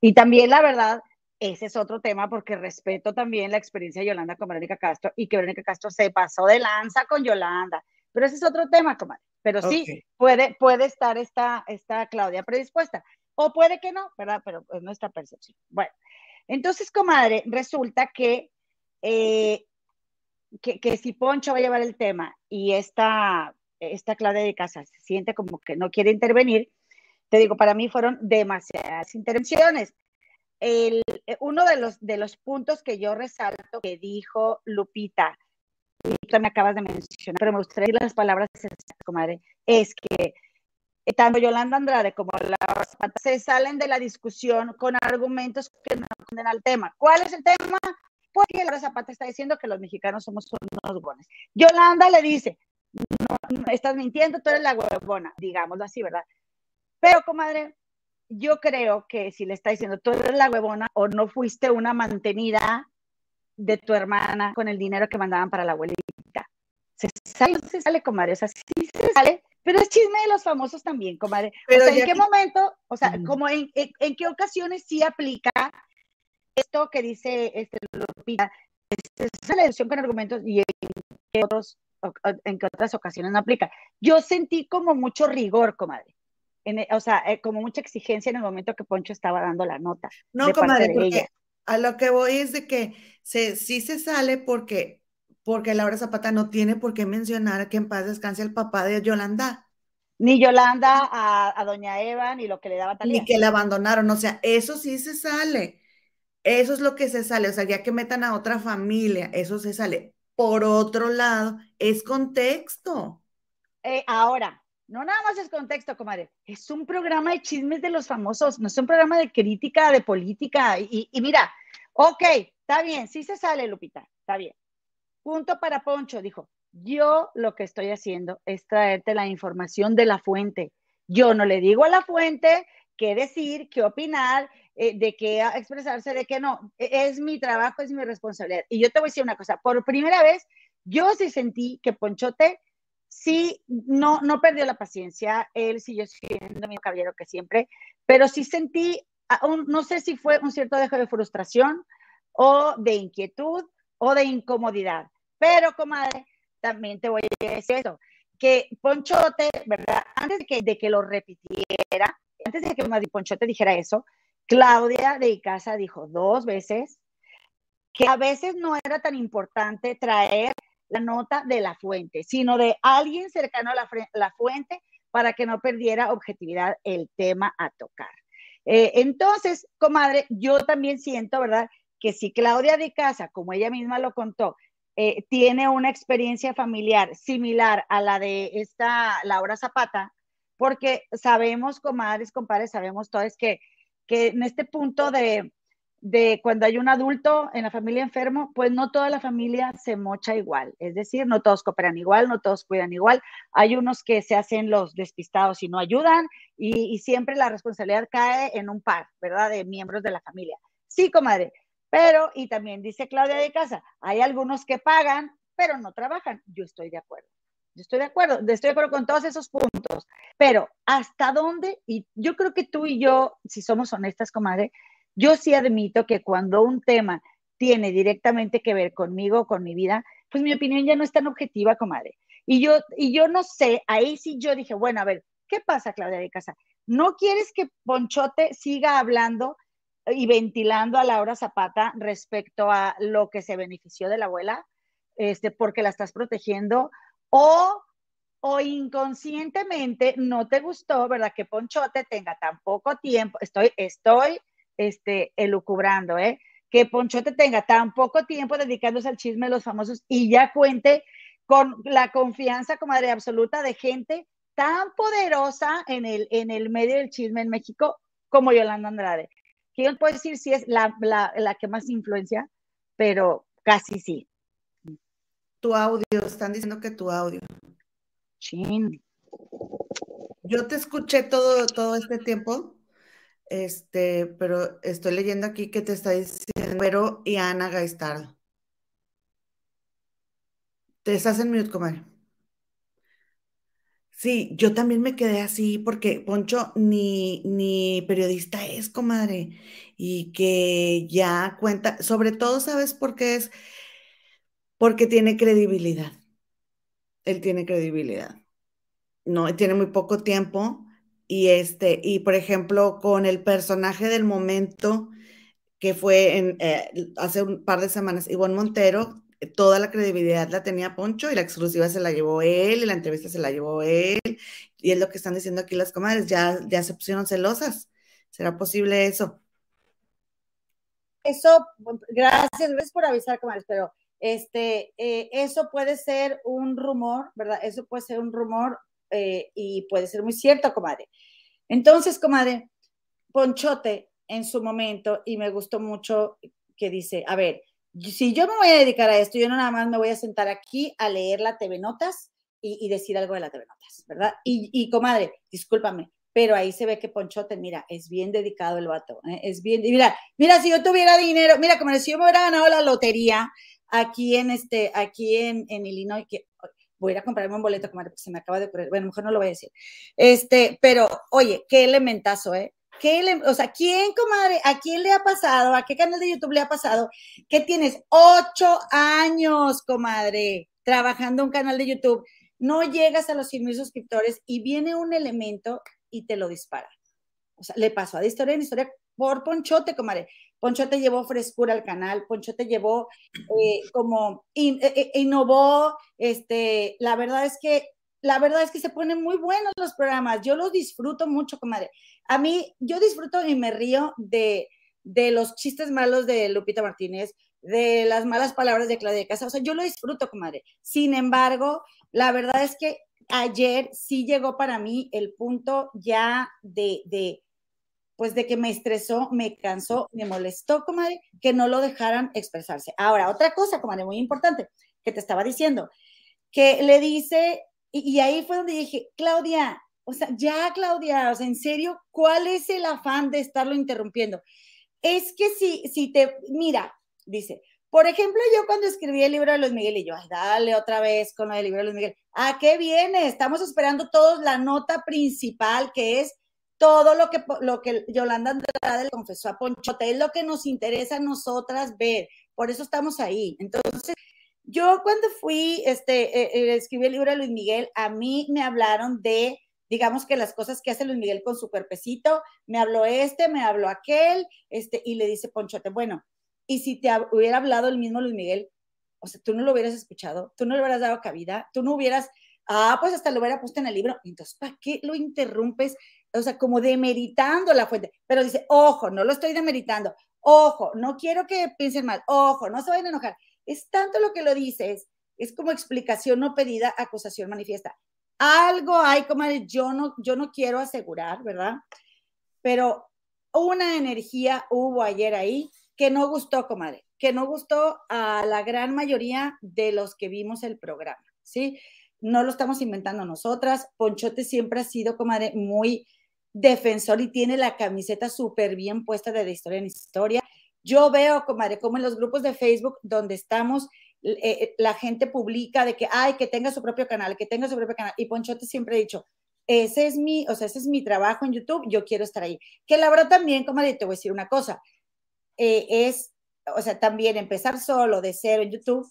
Y también la verdad, ese es otro tema porque respeto también la experiencia de Yolanda con Verónica Castro y que Verónica Castro se pasó de lanza con Yolanda. Pero ese es otro tema, comadre. Pero sí, puede, puede estar esta, esta Claudia predispuesta. O puede que no, ¿verdad? Pero es nuestra percepción. Bueno, entonces, comadre, resulta que, eh, que, que, si Poncho va a llevar el tema y esta, esta Claudia de Casa se siente como que no quiere intervenir, te digo, para mí fueron demasiadas intervenciones. El, uno de los, de los puntos que yo resalto que dijo Lupita, tú me acabas de mencionar, pero me gustaría decir las palabras comadre, es que tanto Yolanda Andrade como la se salen de la discusión con argumentos que no condenan al tema. ¿Cuál es el tema? Porque Laura Zapata está diciendo que los mexicanos somos unos huevones. Yolanda le dice, no, estás mintiendo, tú eres la huevona, digámoslo así, ¿verdad? Pero, comadre, yo creo que si le está diciendo, tú eres la huevona o no fuiste una mantenida de tu hermana con el dinero que mandaban para la abuelita. Se sale, se sale, comadre, o sea, sí se sale, pero es chisme de los famosos también, comadre. Pero o sea, ¿en qué momento, o sea, como en, en, qué ocasiones sí aplica esto que dice este Lupita, esa elección con argumentos y en qué, otros, en qué otras ocasiones no aplica? Yo sentí como mucho rigor, comadre. En, o sea, eh, como mucha exigencia en el momento que Poncho estaba dando la nota. No, comadre, porque a lo que voy es de que se, sí se sale porque, porque Laura Zapata no tiene por qué mencionar que en paz descanse el papá de Yolanda. Ni Yolanda a, doña Eva, ni lo que le daba Talía. Ni que le abandonaron, o sea, eso sí se sale. Eso es lo que se sale, o sea, ya que metan a otra familia, eso se sale. Por otro lado, es contexto. Eh, ahora, no nada más es contexto, comadre. Es un programa de chismes de los famosos, no es un programa de crítica, de política. Y, mira, ok, está bien, sí se sale, Lupita, está bien. Punto para Poncho, dijo. Yo lo que estoy haciendo es traerte la información de la fuente. Yo no le digo a la fuente qué decir, qué opinar, eh, de qué expresarse, de qué no. E, es mi trabajo, es mi responsabilidad. Y yo te voy a decir una cosa, por primera vez, yo sí sentí que Ponchote sí, no, no perdió la paciencia, él siguió siendo mi caballero que siempre, pero sí sentí, no sé si fue un cierto dejo de frustración o de inquietud o de incomodidad, pero comadre, también te voy a decir eso, que Ponchote, ¿verdad? Antes de que, de que lo repitiera, antes de que Ponchote dijera eso, Claudia de Icaza dijo dos veces que a veces no era tan importante traer la nota de la fuente, sino de alguien cercano a la, fuente para que no perdiera objetividad el tema a tocar. Eh, entonces, comadre, yo también siento, ¿verdad? Que si Claudia de Casa, como ella misma lo contó, eh, tiene una experiencia familiar similar a la de esta Laura Zapata, porque sabemos, comadres, compadres, sabemos todos que, que en este punto de, de cuando hay un adulto en la familia enfermo, pues no toda la familia se mocha igual, es decir, no todos cooperan igual, no todos cuidan igual, hay unos que se hacen los despistados y no ayudan y, siempre la responsabilidad cae en un par, ¿verdad? De miembros de la familia. Sí, comadre, pero, y también dice Claudia de Casa, hay algunos que pagan, pero no trabajan. Yo estoy de acuerdo. Yo estoy de acuerdo, estoy de acuerdo con todos esos puntos, pero ¿hasta dónde? Y yo creo que tú y yo, si somos honestas, comadre, yo sí admito que cuando un tema tiene directamente que ver conmigo, con mi vida, pues mi opinión ya no es tan objetiva, comadre. Y yo, y yo no sé, ahí sí yo dije, bueno, a ver, ¿qué pasa, Claudia de Casa? ¿No quieres que Ponchote siga hablando y ventilando a Laura Zapata respecto a lo que se benefició de la abuela? Este, porque la estás protegiendo o, o inconscientemente no te gustó, ¿verdad? Que Ponchote tenga tan poco tiempo. Estoy, estoy este, elucubrando, ¿eh? Que Ponchote tenga tan poco tiempo dedicándose al chisme de los famosos y ya cuente con la confianza, comadre, absoluta de gente tan poderosa en el, en el medio del chisme en México como Yolanda Andrade. Que puedo decir si es la, que más influencia, pero casi sí. Tu audio, están diciendo que tu audio. Chin. Yo te escuché todo, todo este tiempo este, pero estoy leyendo aquí que te está diciendo Pero y Ana Gaistardo. Te estás en mute, comadre. Sí, yo también me quedé así porque Poncho ni, ni periodista es, comadre, y que ya cuenta, sobre todo, ¿sabes por qué es? Porque tiene credibilidad. Él tiene credibilidad. No, tiene muy poco tiempo y este, y por ejemplo, con el personaje del momento que fue en, eh, hace un par de semanas, Ivonne Montero, toda la credibilidad la tenía Poncho y la exclusiva se la llevó él y la entrevista se la llevó él. Y es lo que están diciendo aquí las comadres, ya, ya se pusieron celosas. ¿Será posible eso? Eso, gracias, gracias por avisar, comadres, pero este, eh, eso puede ser un rumor, ¿verdad? Eso puede ser un rumor eh, y puede ser muy cierto, comadre. Entonces, comadre, Ponchote en su momento, y me gustó mucho que dice, a ver, si yo me voy a dedicar a esto, yo no nada más me voy a sentar aquí a leer la TV Notas y, decir algo de la TV Notas, ¿verdad? Y, y, comadre, discúlpame, pero ahí se ve que Ponchote, mira, es bien dedicado el vato, ¿eh? es bien, mira, mira, si yo tuviera dinero, mira, como si yo me hubiera ganado la lotería aquí en este, aquí en Illinois, que voy a ir a comprarme un boleto, comadre, porque se me acaba de ocurrir, bueno, mejor no lo voy a decir, este, pero, oye, qué elementazo, ¿eh? ¿Qué o sea, ¿quién, comadre? ¿A quién le ha pasado? ¿A qué canal de YouTube le ha pasado? Que tienes ocho años, comadre, trabajando un canal de YouTube, no llegas a los 100 mil suscriptores y viene un elemento y te lo dispara. O sea, le pasó a de historia en historia por Ponchote, comadre. Ponchote llevó frescura al canal, Ponchote llevó eh, como eh, eh, innovó, este, la verdad es que la verdad es que se ponen muy buenos los programas. Yo los disfruto mucho, comadre. A mí, yo disfruto y me río de, de los chistes malos de Lupita Martínez, de las malas palabras de Claudia Casa. O sea, yo lo disfruto, comadre. Sin embargo, la verdad es que ayer sí llegó para mí el punto ya de, de, pues de que me estresó, me cansó, me molestó, comadre, que no lo dejaran expresarse. Ahora, otra cosa, comadre, muy importante, que te estaba diciendo, que le dice, y, ahí fue donde dije, Claudia, o sea, ya, Claudia, o sea, en serio, ¿cuál es el afán de estarlo interrumpiendo? Es que si, si te, mira, dice, por ejemplo, yo cuando escribí el libro de Luis Miguel y yo, ay, dale otra vez con el libro de Luis Miguel. ¿A qué viene? Estamos esperando todos la nota principal, que es todo lo que, lo que Yolanda Andrade le confesó a Ponchote, es lo que nos interesa a nosotras ver. Por eso estamos ahí. Entonces, yo cuando fui, este, eh, eh, escribí el libro de Luis Miguel, a mí me hablaron de, digamos que las cosas que hace Luis Miguel con su cuerpecito, me habló este, me habló aquel, este, y le dice Ponchote, bueno, y si te hubiera hablado el mismo Luis Miguel, o sea, tú no lo hubieras escuchado, tú no le hubieras dado cabida, tú no hubieras, ah, pues hasta lo hubiera puesto en el libro. Entonces, ¿para qué lo interrumpes? O sea, como demeritando la fuente. Pero dice, ojo, no lo estoy demeritando. Ojo, no quiero que piensen mal. Ojo, no se vayan a enojar. Es tanto lo que lo dices, es como explicación no pedida, acusación manifiesta. Algo hay como yo no, yo no quiero asegurar, ¿verdad? Pero una energía hubo ayer ahí que no gustó, comadre, que no gustó a la gran mayoría de los que vimos el programa, ¿sí? No lo estamos inventando nosotras. Ponchote siempre ha sido, comadre, muy defensor y tiene la camiseta súper bien puesta de, historia en historia. Yo veo, comadre, como en los grupos de Facebook donde estamos, eh, eh, la gente publica de que, ay, que tenga su propio canal, que tenga su propio canal. Y Ponchote siempre ha dicho, ese es mi, o sea, ese es mi trabajo en YouTube, yo quiero estar ahí. Que la verdad también, comadre, te voy a decir una cosa, eh, es, o sea, también empezar solo de cero en YouTube,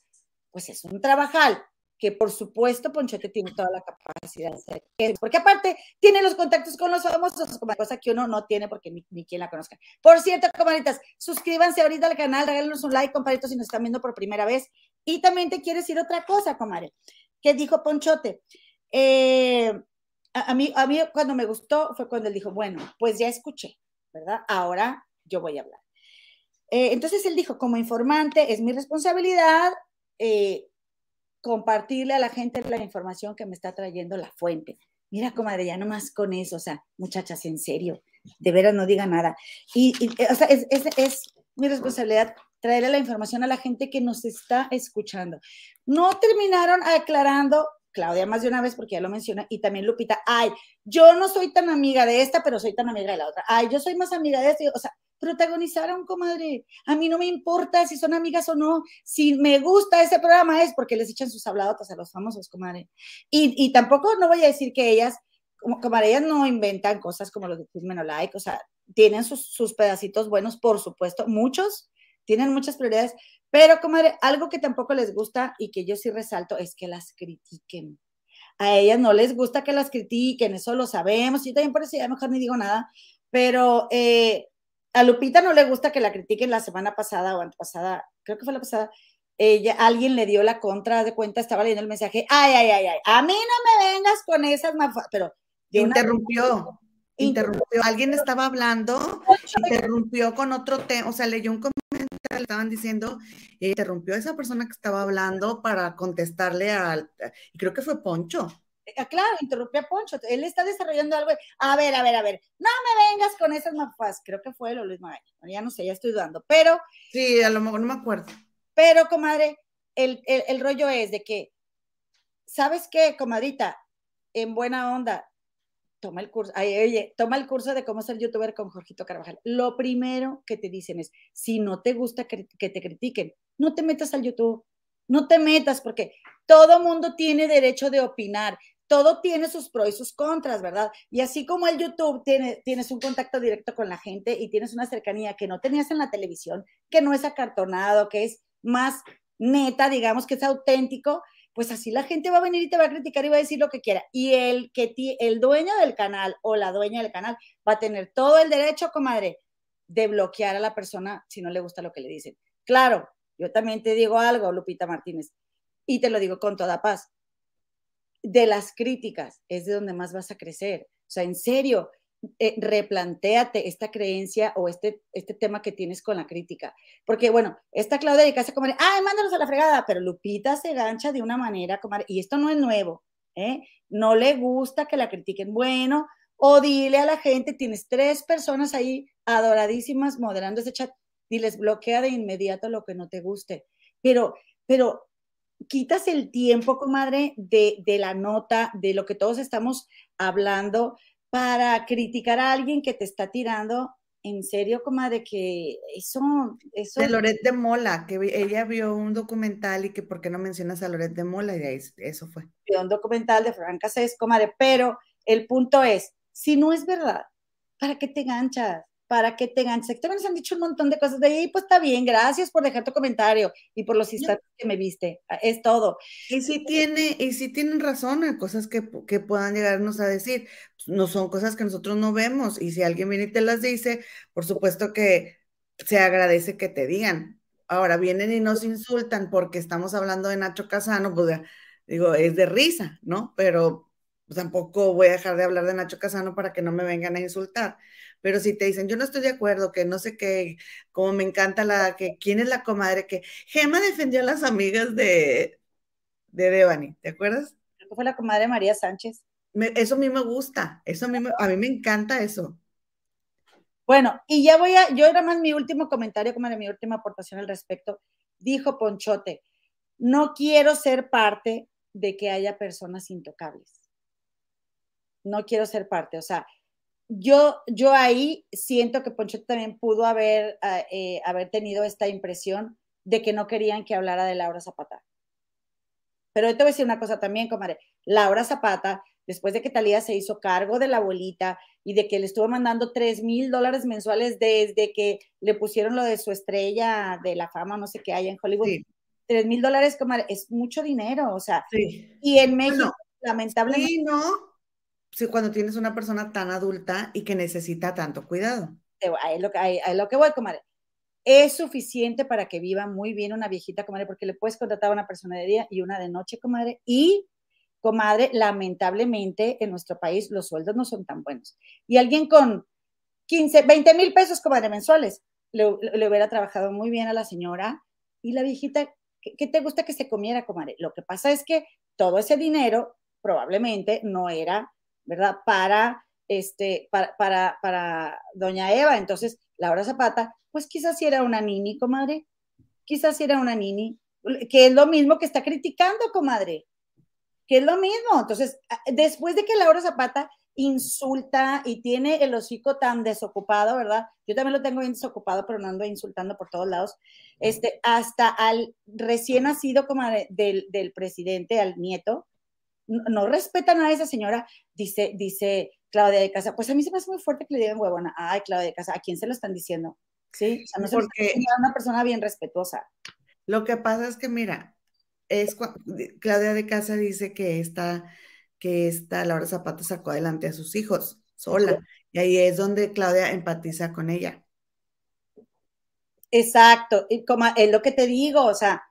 pues es un trabajal que por supuesto Ponchote tiene toda la capacidad de hacer, porque aparte tiene los contactos con los famosos, como cosa que uno no tiene porque ni, quien la conozca. Por cierto, comaditas, suscríbanse ahorita al canal, regálenos un like, compadritos, si nos están viendo por primera vez. Y también te quiero decir otra cosa, comadre, que dijo Ponchote. Eh, a, mí, a mí cuando me gustó fue cuando él dijo, bueno, pues ya escuché, ¿verdad? Ahora yo voy a hablar. Eh, entonces él dijo, como informante, es mi responsabilidad eh, compartirle a la gente la información que me está trayendo la fuente. Mira, comadre, ya nomás con eso, o sea, muchachas, en serio, de veras no diga nada. Y, eh, o sea, es, es, mi responsabilidad traerle la información a la gente que nos está escuchando. No terminaron aclarando, Claudia más de una vez porque ya lo menciona, y también Lupita, ay, yo no soy tan amiga de esta, pero soy tan amiga de la otra. Ay, yo soy más amiga de esta, o sea, protagonizaron, comadre. A mí no me importa si son amigas o no. Si me gusta ese programa es porque les echan sus habladotas a los famosos, comadre. Y, y tampoco no voy a decir que ellas, como, comadre, ellas no inventan cosas como los de Crismeno Like, o sea, tienen sus, sus pedacitos buenos, por supuesto, muchos, tienen muchas prioridades, pero, comadre, algo que tampoco les gusta y que yo sí resalto es que las critiquen. A ellas no les gusta que las critiquen, eso lo sabemos, y también por eso ya mejor ni digo nada, pero eh, a Lupita no le gusta que la critiquen la semana pasada o antepasada, creo que fue la pasada, ella, alguien le dio la contra de cuenta, estaba leyendo el mensaje, ay, ay, ay, ay, a mí no me vengas con esas pero... Interrumpió, interrumpió, alguien estaba hablando, interrumpió con otro tema, o sea, leyó un comentario, le estaban diciendo, interrumpió a esa persona que estaba hablando para contestarle al, y creo que fue Poncho. Ah, claro, interrumpió a Poncho, él está desarrollando algo, a ver, a ver, a ver, no me vengas con esas mapas, creo que fue lo Luis Magaña, ya no sé, ya estoy dudando, pero... Sí, a lo mejor no me acuerdo. Pero, comadre, el, el, rollo es de que, ¿sabes qué, comadrita? En buena onda, toma el curso, ay, oye, toma el curso de cómo ser youtuber con Jorgito Carvajal. Lo primero que te dicen es, si no te gusta que, que te critiquen, no te metas al YouTube, no te metas porque todo mundo tiene derecho de opinar, todo tiene sus pros y sus contras, ¿verdad? Y así como el YouTube tiene, tienes un contacto directo con la gente y tienes una cercanía que no tenías en la televisión, que no es acartonado, que es más neta, digamos, que es auténtico, pues así la gente va a venir y te va a criticar y va a decir lo que quiera. Y el, que el dueño del canal o la dueña del canal va a tener todo el derecho, comadre, de bloquear a la persona si no le gusta lo que le dicen. Claro, yo también te digo algo, Lupita Martínez, y te lo digo con toda paz. De las críticas es de donde más vas a crecer. O sea, en serio, eh, replantéate esta creencia o este, este tema que tienes con la crítica. Porque, bueno, esta Claudia de casa como, ay, mándanos a la fregada, pero Lupita se gancha de una manera, como, y esto no es nuevo, ¿eh? No le gusta que la critiquen. Bueno, o dile a la gente, tienes tres personas ahí adoradísimas moderando ese chat, y les bloquea de inmediato lo que no te guste. Pero, pero quitas el tiempo, comadre, de, de la nota, de lo que todos estamos hablando, para criticar a alguien que te está tirando, en serio, comadre, que eso, eso... De Loret de Mola, que ella vio un documental y que por qué no mencionas a Loret de Mola, y ahí, eso fue. Vio un documental de Franca Cés, comadre, pero el punto es, si no es verdad, ¿para qué te ganchas? Para que tengan sector. Nos han dicho un montón de cosas de ahí, pues está bien, gracias por dejar tu comentario y por los instantes que me viste. Ah, es todo. Y si tiene, y si tienen razón en cosas que, que puedan llegarnos a decir, pues, no son cosas que nosotros no vemos. Y si alguien viene y te las dice, por supuesto que se agradece que te digan. Ahora vienen y nos insultan porque estamos hablando de Nacho Casano, pues digo, es de risa, ¿no? Pero tampoco voy a dejar de hablar de Nacho Casano para que no me vengan a insultar. Pero si te dicen, yo no estoy de acuerdo, que no sé qué, como me encanta la, que quién es la comadre, que Gema defendió a las amigas de, de Devani, ¿te acuerdas? Creo que fue la comadre María Sánchez. eso a mí me gusta, eso a mí me, a mí me encanta eso. Bueno, y ya voy a, yo era más mi último comentario, como de mi última aportación al respecto. Dijo Ponchote, no quiero ser parte de que haya personas intocables. No quiero ser parte, o sea, yo, yo ahí siento que Poncho también pudo haber, ah, eh, haber tenido esta impresión de que no querían que hablara de Laura Zapata. Pero yo te voy a decir una cosa también, comadre. Laura Zapata, después de que Talía se hizo cargo de la abuelita y de que le estuvo mandando 3 mil dólares mensuales desde que le pusieron lo de su estrella de la fama, no sé qué hay en Hollywood. Tres mil dólares, comadre, es mucho dinero, o sea. Y en México, lamentablemente. Sí, no sí, cuando tienes una persona tan adulta y que necesita tanto cuidado. Ahí es lo, que, lo que voy, comadre. Es suficiente para que viva muy bien una viejita, comadre, porque le puedes contratar a una persona de día y una de noche, comadre. Y, comadre, lamentablemente en nuestro país los sueldos no son tan buenos. Y alguien con 15, 20 mil pesos, comadre, mensuales, le, hubiera trabajado muy bien a la señora y la viejita, ¿qué, ¿qué, te gusta que se comiera, comadre? Lo que pasa es que todo ese dinero probablemente no era ¿verdad? Para, este, para, para, para doña Eva. Entonces, Laura Zapata, pues quizás si era una nini, comadre. Quizás si era una nini, que es lo mismo que está criticando, comadre. Que es lo mismo. Entonces, después de que Laura Zapata insulta y tiene el hocico tan desocupado, ¿verdad? Yo también lo tengo bien desocupado, pero no ando insultando por todos lados. Este, hasta al recién nacido como del, del presidente, al nieto, no, respetan a esa señora, dice, dice Claudia de Casa. Pues a mí se me hace muy fuerte que le digan huevona. Ay, Claudia de Casa, ¿a quién se lo están diciendo? Sí, o sea, no Porque es una persona bien respetuosa. Lo que pasa es que, mira, es Claudia de Casa dice que esta, que esta Laura Zapata sacó adelante a sus hijos sola. Y ahí es donde Claudia empatiza con ella. Exacto, y como es lo que te digo, o sea,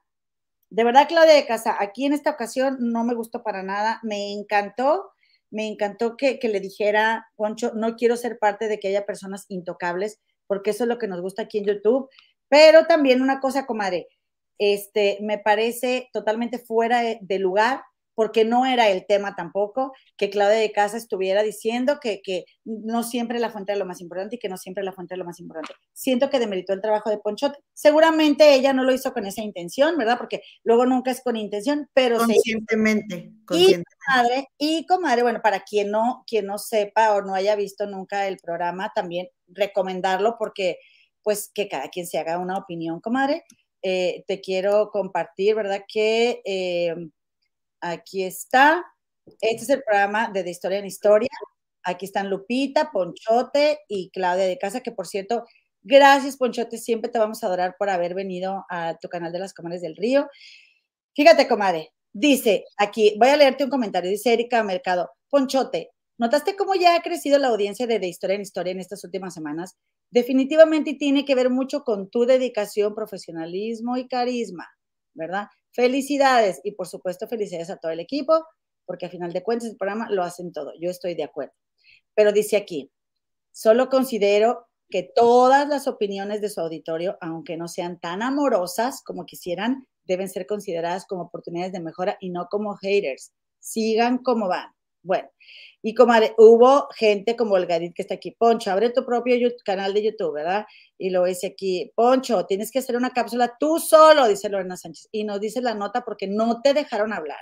de verdad, Claudia de Casa, aquí en esta ocasión no me gustó para nada, me encantó, me encantó que, le dijera, Poncho, no quiero ser parte de que haya personas intocables, porque eso es lo que nos gusta aquí en YouTube, pero también una cosa, comadre, este, me parece totalmente fuera de lugar porque no era el tema tampoco, que Claudia de Casa estuviera diciendo que, no siempre la fuente es lo más importante y que no siempre la fuente es lo más importante. Siento que demeritó el trabajo de Ponchot. Seguramente ella no lo hizo con esa intención, ¿verdad? Porque luego nunca es con intención, pero conscientemente. conscientemente. comadre. Y comadre, bueno, para quien no, quien no sepa o no haya visto nunca el programa, también recomendarlo porque, pues, que cada quien se haga una opinión, comadre. Eh, te quiero compartir, ¿verdad? Que eh, aquí está. Este es el programa de De Historia en Historia. Aquí están Lupita, Ponchote y Claudia de Casa, que por cierto, gracias Ponchote, siempre te vamos a adorar por haber venido a tu canal de las Comadres del Río. Fíjate, comadre, dice aquí, voy a leerte un comentario, dice Erika Mercado, Ponchote, ¿notaste cómo ya ha crecido la audiencia de, de Historia en Historia en estas últimas semanas? Definitivamente tiene que ver mucho con tu dedicación, profesionalismo y carisma, ¿verdad? Felicidades y por supuesto felicidades a todo el equipo, porque a final de cuentas el programa lo hacen todo, yo estoy de acuerdo. Pero dice aquí, solo considero que todas las opiniones de su auditorio, aunque no sean tan amorosas como quisieran, deben ser consideradas como oportunidades de mejora y no como haters. Sigan como van. Bueno, y como hubo gente como el Gadit que está aquí, Poncho, abre tu propio canal de YouTube, ¿verdad? Y lo dice aquí, Poncho, tienes que hacer una cápsula tú solo, dice Lorena Sánchez. Y nos dice la nota porque no te dejaron hablar.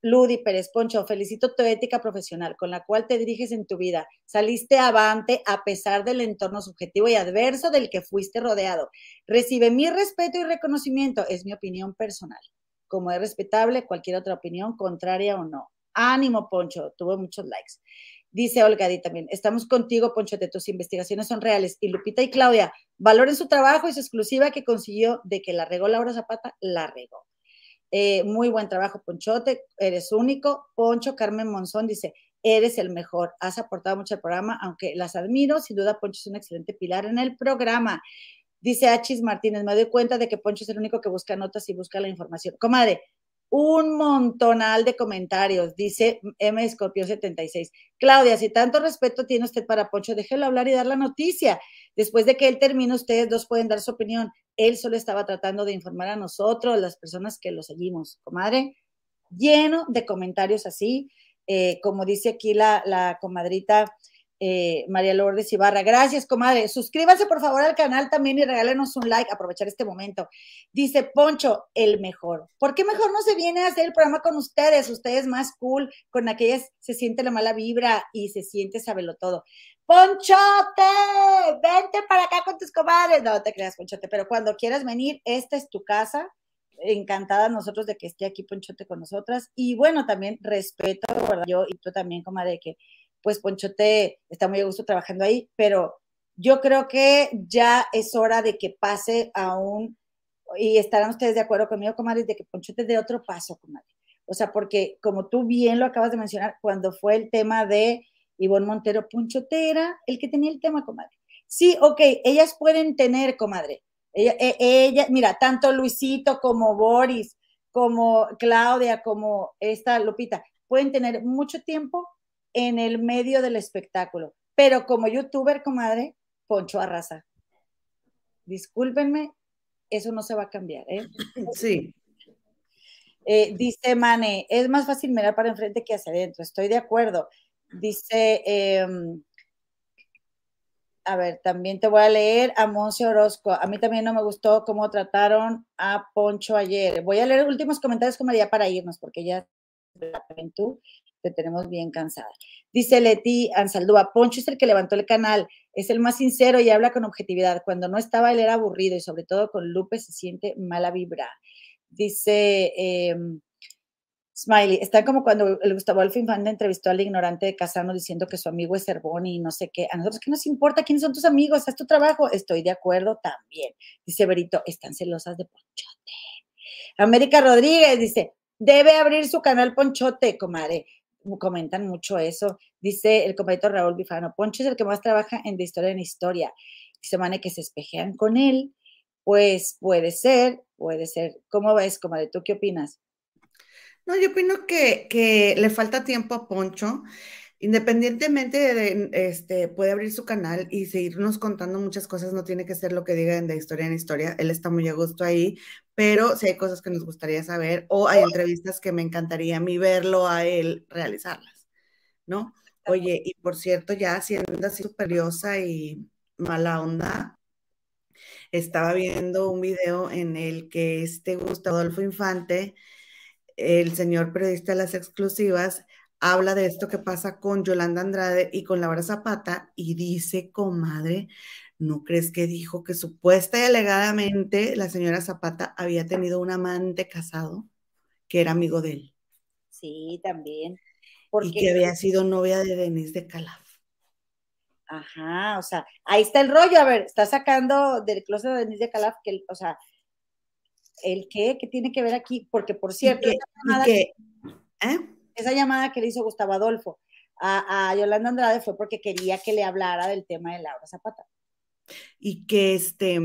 Ludi Pérez Poncho, felicito tu ética profesional con la cual te diriges en tu vida. Saliste avante a pesar del entorno subjetivo y adverso del que fuiste rodeado. Recibe mi respeto y reconocimiento, es mi opinión personal. Como es respetable cualquier otra opinión, contraria o no. Ánimo, Poncho, tuvo muchos likes. Dice Olga también, estamos contigo, Poncho, tus investigaciones son reales. Y Lupita y Claudia, valoren su trabajo y su exclusiva que consiguió de que la regó Laura Zapata, la regó. Eh, muy buen trabajo, Ponchote, eres único. Poncho Carmen Monzón dice, eres el mejor, has aportado mucho al programa, aunque las admiro, sin duda Poncho es un excelente pilar en el programa. Dice Achis Martínez, me doy cuenta de que Poncho es el único que busca notas y busca la información. Comadre, un montonal de comentarios, dice M. Escorpio 76. Claudia, si tanto respeto tiene usted para Poncho, déjelo hablar y dar la noticia. Después de que él termine, ustedes dos pueden dar su opinión. Él solo estaba tratando de informar a nosotros, las personas que lo seguimos, comadre, lleno de comentarios así, eh, como dice aquí la, la comadrita eh, María Lourdes Ibarra. Gracias, comadre. Suscríbanse por favor al canal también y regálenos un like, aprovechar este momento. Dice Poncho, el mejor. ¿Por qué mejor no se viene a hacer el programa con ustedes? Ustedes más cool, con aquellas se siente la mala vibra y se siente sabelo todo. Ponchote, vente para acá con tus comadres. No te creas, Ponchote, pero cuando quieras venir, esta es tu casa. Encantada nosotros de que esté aquí Ponchote con nosotras. Y bueno, también respeto. Yo y tú también, comadre, que pues Ponchote está muy a gusto trabajando ahí, pero yo creo que ya es hora de que pase a un, y estarán ustedes de acuerdo conmigo, comadre, de que Ponchote dé otro paso, comadre. O sea, porque como tú bien lo acabas de mencionar, cuando fue el tema de Ivonne Montero, Ponchote era el que tenía el tema, comadre. Sí, ok, ellas pueden tener, comadre. Ella, e, ella, mira, tanto Luisito como Boris, como Claudia, como esta Lupita, pueden tener mucho tiempo en el medio del espectáculo. Pero como youtuber, comadre, Poncho arrasa. Discúlpenme, eso no se va a cambiar, ¿eh? Sí. Eh, dice Mane, es más fácil mirar para enfrente que hacia adentro. Estoy de acuerdo. Dice, em, a ver, también te voy a leer a Monse Orozco. A mí también no me gustó cómo trataron a Poncho ayer. Voy a leer últimos comentarios como ya para irnos, porque ya tú te tenemos bien cansada. Dice Leti Ansaldúa, Poncho es el que levantó el canal, es el más sincero y habla con objetividad. Cuando no estaba, él era aburrido y sobre todo con Lupe se siente mala vibra. Dice em, Smiley, está como cuando el Gustavo Alfa Infante entrevistó al ignorante de Casano diciendo que su amigo es Cervón y no sé qué. A nosotros, ¿qué nos importa quiénes son tus amigos? Haz tu trabajo. Estoy de acuerdo también. Dice Berito, están celosas de Ponchote. América Rodríguez dice, debe abrir su canal Ponchote, comadre comentan mucho eso. Dice el compañero Raúl Bifano, Poncho es el que más trabaja en de historia en historia. Dice Mane que se espejean con él. Pues puede ser, puede ser. ¿Cómo ves, comadre? ¿Tú qué opinas? No, yo opino que, que le falta tiempo a Poncho independientemente de, este, puede abrir su canal y seguirnos contando muchas cosas, no tiene que ser lo que digan de historia en historia, él está muy a gusto ahí, pero si hay cosas que nos gustaría saber o hay entrevistas que me encantaría a mí verlo a él realizarlas, ¿no? Oye, y por cierto, ya siendo así superiosa y mala onda, estaba viendo un video en el que este Gustavo Adolfo Infante el señor periodista de las exclusivas habla de esto que pasa con Yolanda Andrade y con Laura Zapata y dice, comadre, ¿no crees que dijo que supuesta y alegadamente la señora Zapata había tenido un amante casado que era amigo de él? Sí, también. Y que había sido novia de Denise de Calaf. Ajá, o sea, ahí está el rollo. A ver, está sacando del closet de Denise de Calaf, que, o sea, ¿el qué? ¿Qué tiene que ver aquí? Porque, por cierto, llamada que, ¿eh? Esa, llamada que, le hizo Gustavo Adolfo a, a, Yolanda Andrade fue porque quería que le hablara del tema de Laura Zapata. Y que este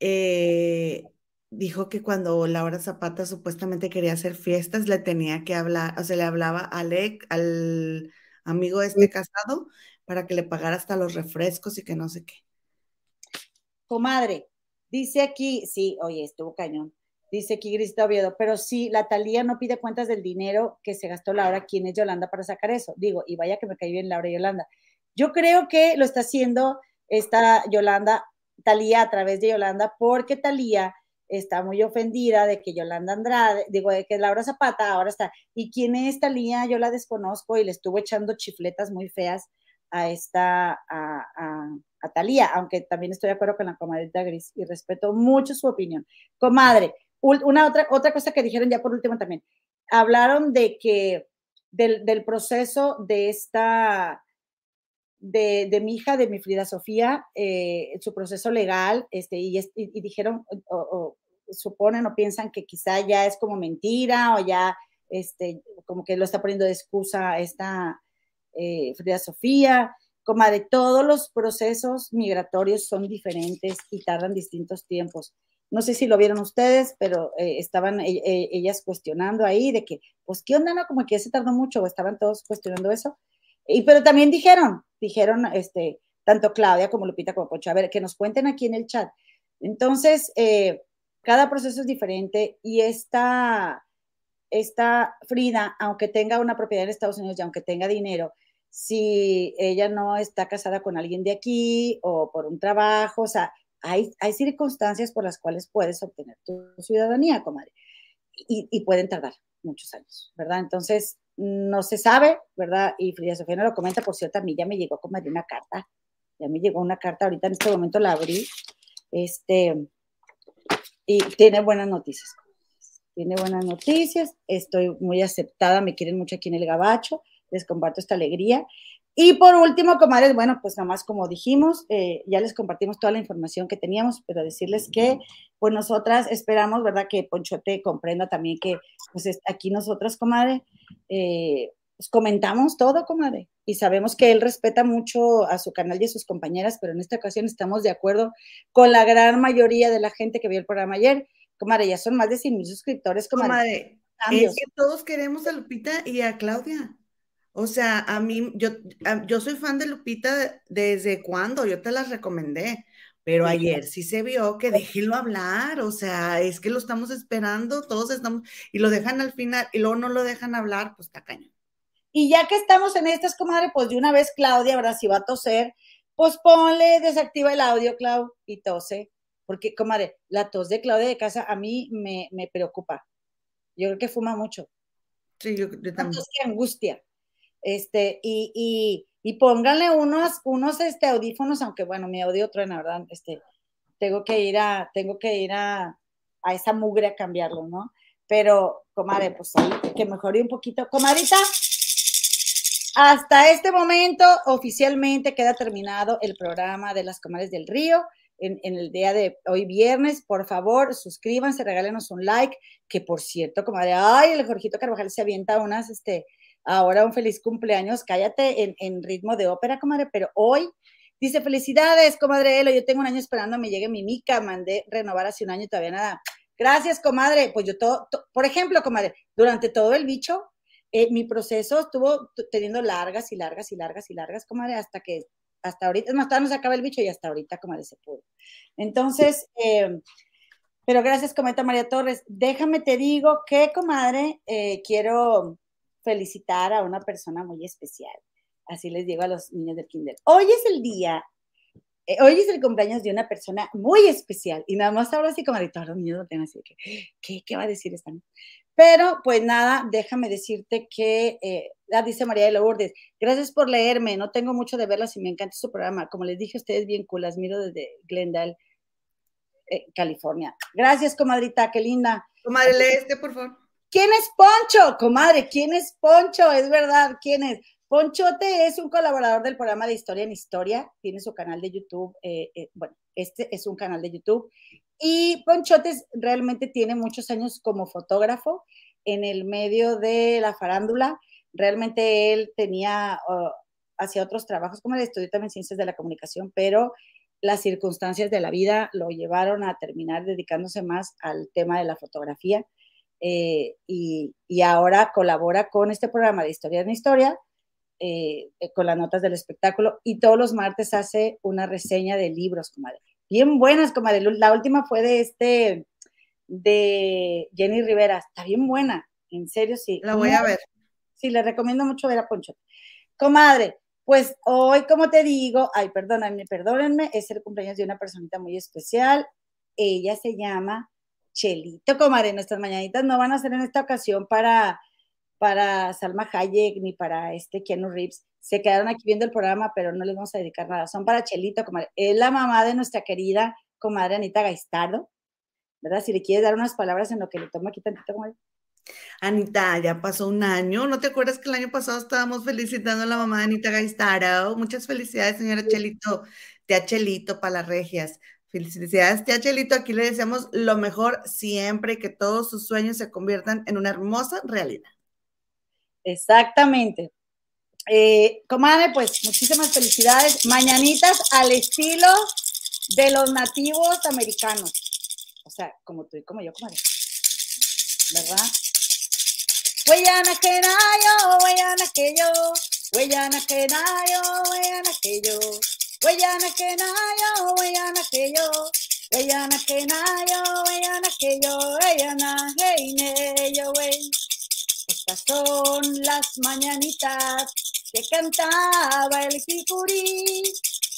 eh, dijo que cuando Laura Zapata supuestamente quería hacer fiestas, le tenía que hablar, o sea, le hablaba a Alec, al amigo este casado, para que le pagara hasta los refrescos y que no sé qué. Comadre, dice aquí, sí, oye, estuvo cañón. Dice aquí Grista Oviedo, pero sí, la Talía no pide cuentas del dinero que se gastó Laura. ¿Quién es Yolanda para sacar eso? Digo, y vaya que me caí bien Laura y Yolanda. Yo creo que lo está haciendo esta Yolanda, Talía a través de Yolanda, porque Talía está muy ofendida de que Yolanda Andrade, digo, de que Laura Zapata ahora está. ¿Y quién es Talía? Yo la desconozco y le estuvo echando chifletas muy feas a esta, a, a, Talía, aunque también estoy de acuerdo con la comadrita Gris y respeto mucho su opinión. Comadre, una otra, otra cosa que dijeron ya por último también, hablaron de que del, del proceso de esta, de, de, mi hija, de mi Frida Sofía, eh, su proceso legal, este, y, dijeron, o, o, suponen o piensan que quizá ya es como mentira o ya, este, como que lo está poniendo de excusa esta eh, Frida Sofía, como de todos los procesos migratorios son diferentes y tardan distintos tiempos. No sé si lo vieron ustedes, pero eh, estaban eh, eh, ellas cuestionando ahí de que, pues, ¿qué onda? No? Como que se tardó mucho, estaban todos cuestionando eso. Y, pero también dijeron, dijeron, este, tanto Claudia como Lupita como Pocho, a ver, que nos cuenten aquí en el chat. Entonces, eh, cada proceso es diferente y esta, esta Frida, aunque tenga una propiedad en Estados Unidos y aunque tenga dinero, si ella no está casada con alguien de aquí o por un trabajo, o sea, hay, hay circunstancias por las cuales puedes obtener tu ciudadanía, comadre, y, y, pueden tardar muchos años, ¿verdad? Entonces, no se sabe, ¿verdad? Y Frida Sofía no lo comenta, por cierto, a mí ya me llegó, comadre, una carta, ya me llegó una carta, ahorita en este momento la abrí, este, y tiene buenas noticias, tiene buenas noticias, estoy muy aceptada, me quieren mucho aquí en el Gabacho, les comparto esta alegría. Y por último, comadres, bueno, pues nada más como dijimos, eh, ya les compartimos toda la información que teníamos, pero decirles que pues nosotras esperamos, ¿verdad? Que Ponchote comprenda también que pues aquí nosotras, comadre, eh, pues comentamos todo, comadre, y sabemos que él respeta mucho a su canal y a sus compañeras, pero en esta ocasión estamos de acuerdo con la gran mayoría de la gente que vio el programa ayer. Comadre, ya son más de 100 mil suscriptores, comadre. comadre es que todos queremos a Lupita y a Claudia. O sea, a mí, yo, yo soy fan de Lupita desde cuando, yo te las recomendé, pero ayer sí se vio que déjenlo hablar, o sea, es que lo estamos esperando, todos estamos, y lo dejan al final, y luego no lo dejan hablar, pues está cañón. Y ya que estamos en estas, comadre, pues de una vez Claudia, ¿verdad? Si va a toser, pues ponle, desactiva el audio, Clau, y tose, porque, comadre, la tos de Claudia de casa a mí me, me preocupa. Yo creo que fuma mucho. Sí, yo, yo también. Angustia. Este, y, y, y pónganle unos, unos este, audífonos, aunque bueno, mi audio truena, ¿verdad? Este, tengo que ir a, tengo que ir a, a esa mugre a cambiarlo, ¿no? Pero, comadre, pues que mejore un poquito. Comadita, hasta este momento oficialmente queda terminado el programa de las comadres del río. En, en, el día de hoy viernes, por favor, suscríbanse, regálenos un like, que por cierto, comadre, ay, el Jorgito Carvajal se avienta unas, este, ahora un feliz cumpleaños, cállate en, ritmo de ópera, comadre, pero hoy dice, felicidades, comadre Elo, yo tengo un año esperando me llegue mi mica, mandé renovar hace un año y todavía nada. Gracias, comadre. Pues yo todo, to, por ejemplo, comadre, durante todo el bicho, eh, mi proceso estuvo teniendo largas y largas y largas y largas, comadre, hasta que, hasta ahorita, más tarde no se acaba el bicho y hasta ahorita, comadre, se pudo. Entonces, eh, pero gracias, cometa María Torres. Déjame te digo que, comadre, eh, quiero felicitar a una persona muy especial. Así les digo a los niños del kinder. Hoy es el día, eh, hoy es el cumpleaños de una persona muy especial. Y nada más ahora sí como ahorita los niños lo tienen así que, ¿qué, ¿qué va a decir esta? Pero pues nada, déjame decirte que, eh, dice María de Lourdes, gracias por leerme, no tengo mucho de verlas y me encanta su programa. Como les dije, ustedes bien cool, las miro desde Glendale, eh, California. Gracias, comadrita, qué linda. Comadre, lee este, por favor. ¿Quién es Poncho? Comadre, ¿quién es Poncho? Es verdad, ¿quién es? Ponchote es un colaborador del programa de Historia en Historia, tiene su canal de YouTube, eh, eh, bueno, este es un canal de YouTube, y Ponchote realmente tiene muchos años como fotógrafo en el medio de la farándula, realmente él tenía, uh, otros trabajos, como el estudio también ciencias de la comunicación, pero las circunstancias de la vida lo llevaron a terminar dedicándose más al tema de la fotografía. Eh, y, y, ahora colabora con este programa de Historia en Historia, eh, eh, con las notas del espectáculo y todos los martes hace una reseña de libros, comadre. Bien buenas, comadre. La última fue de este, de Jenny Rivera. Está bien buena, en serio, sí. La voy a ver. Sí, le recomiendo mucho ver a Poncho. Comadre, pues hoy, como te digo, ay, perdónenme, perdónenme, es el cumpleaños de una personita muy especial. Ella se llama Chelito, comadre. Nuestras mañanitas no van a ser en esta ocasión para para Salma Hayek ni para este Keanu Reeves. Se quedaron aquí viendo el programa, pero no les vamos a dedicar nada. Son para Chelito, comadre. Es la mamá de nuestra querida comadre Anita Gaistardo, ¿verdad? Si le quieres dar unas palabras en lo que le tomo aquí tantito, comadre. Anita, ya pasó un año. ¿No te acuerdas que el año pasado estábamos felicitando a la mamá de Anita Gaistardo? Muchas felicidades, señora Chelito. Tía Chelito para las regias. Felicidades, tía Chelito. Aquí le deseamos lo mejor siempre y que todos sus sueños se conviertan en una hermosa realidad. Exactamente. Eh, comadre, pues muchísimas felicidades. Mañanitas al estilo de los nativos americanos. O sea, como tú y como yo, comadre. ¿Verdad? Huellana que nayo, huellana que yo, huellana que nayo, huellana que yo, huellana que nayo, huellana que yo, huellana que nayo, huellana que yo, huellana, hey, ne, yo, wey. Estas son las mañanitas que cantaba el jicurí.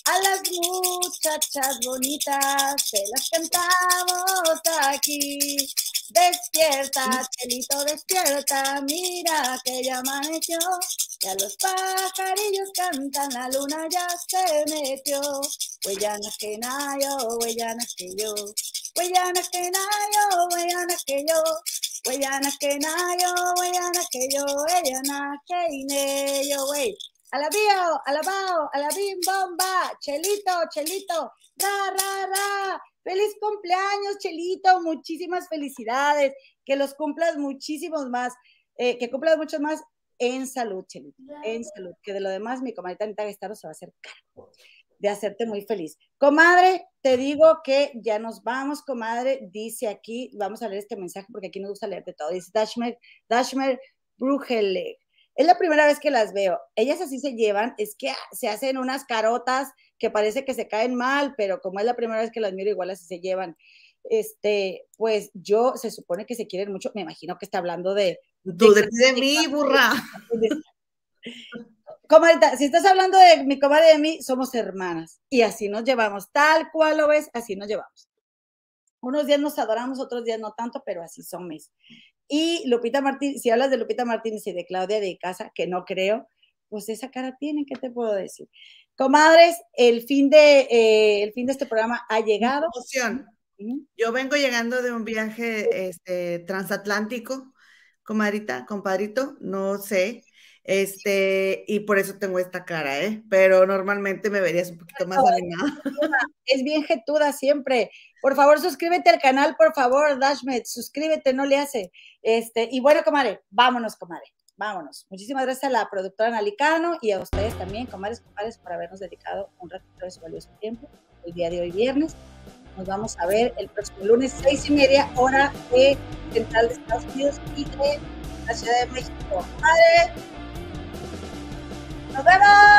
A las muchachas bonitas se las cantamos aquí. Despierta, Chelito, despierta, mira que ya amaneció. Ya los pajarillos cantan, la luna ya se metió. Huellanas que nayo, huellanas que yo. Huellanas que nayo, huellanas que yo. Huellana que nayo, huellana que yo, huellana que ine yo, wey. Alabío, alabao, alabim bomba, chelito, chelito, ra, ra, ra. Feliz cumpleaños, Chelito, muchísimas felicidades, que los cumplas muchísimos más, eh, que cumplas muchos más en salud, Chelito, en salud, que de lo demás mi comadita Anita Gestaro se va a hacer cargo de hacerte muy feliz. Comadre, te digo que ya nos vamos, comadre. Dice aquí, vamos a leer este mensaje porque aquí nos gusta leer de todo. Dice Dashmer, Dashmer Brugele. Es la primera vez que las veo. Ellas así se llevan, es que se hacen unas carotas que parece que se caen mal, pero como es la primera vez que las miro, igual así se llevan. Este, pues yo se supone que se quieren mucho, me imagino que está hablando de. Tú de, de mí, burra. Comadita, si estás hablando de mi comadre y de mí, somos hermanas. Y así nos llevamos, tal cual lo ves, así nos llevamos. Unos días nos adoramos, otros días no tanto, pero así somos. Y Lupita Martínez, si hablas de Lupita Martínez y de Claudia de Casa, que no creo, pues esa cara tienen, ¿qué te puedo decir? Comadres, el fin de, eh, el fin de este programa ha llegado. Yo vengo llegando de un viaje este, transatlántico, comadrita, compadrito, no sé, este, y por eso tengo esta cara, ¿eh? Pero normalmente me verías un poquito más animada. Es bien jetuda siempre. Por favor, suscríbete al canal, por favor, Dashmet, suscríbete, no le hace. Este, y bueno, comadre, vámonos, comadre, vámonos. Muchísimas gracias a la productora Nalicano y a ustedes también, comadres, comadres, por habernos dedicado un ratito de su valioso tiempo el día de hoy, viernes. Nos vamos a ver el próximo lunes, seis y media, hora de Central de Estados Unidos y de la Ciudad de México. ¡Comadre! ¡Nos vemos!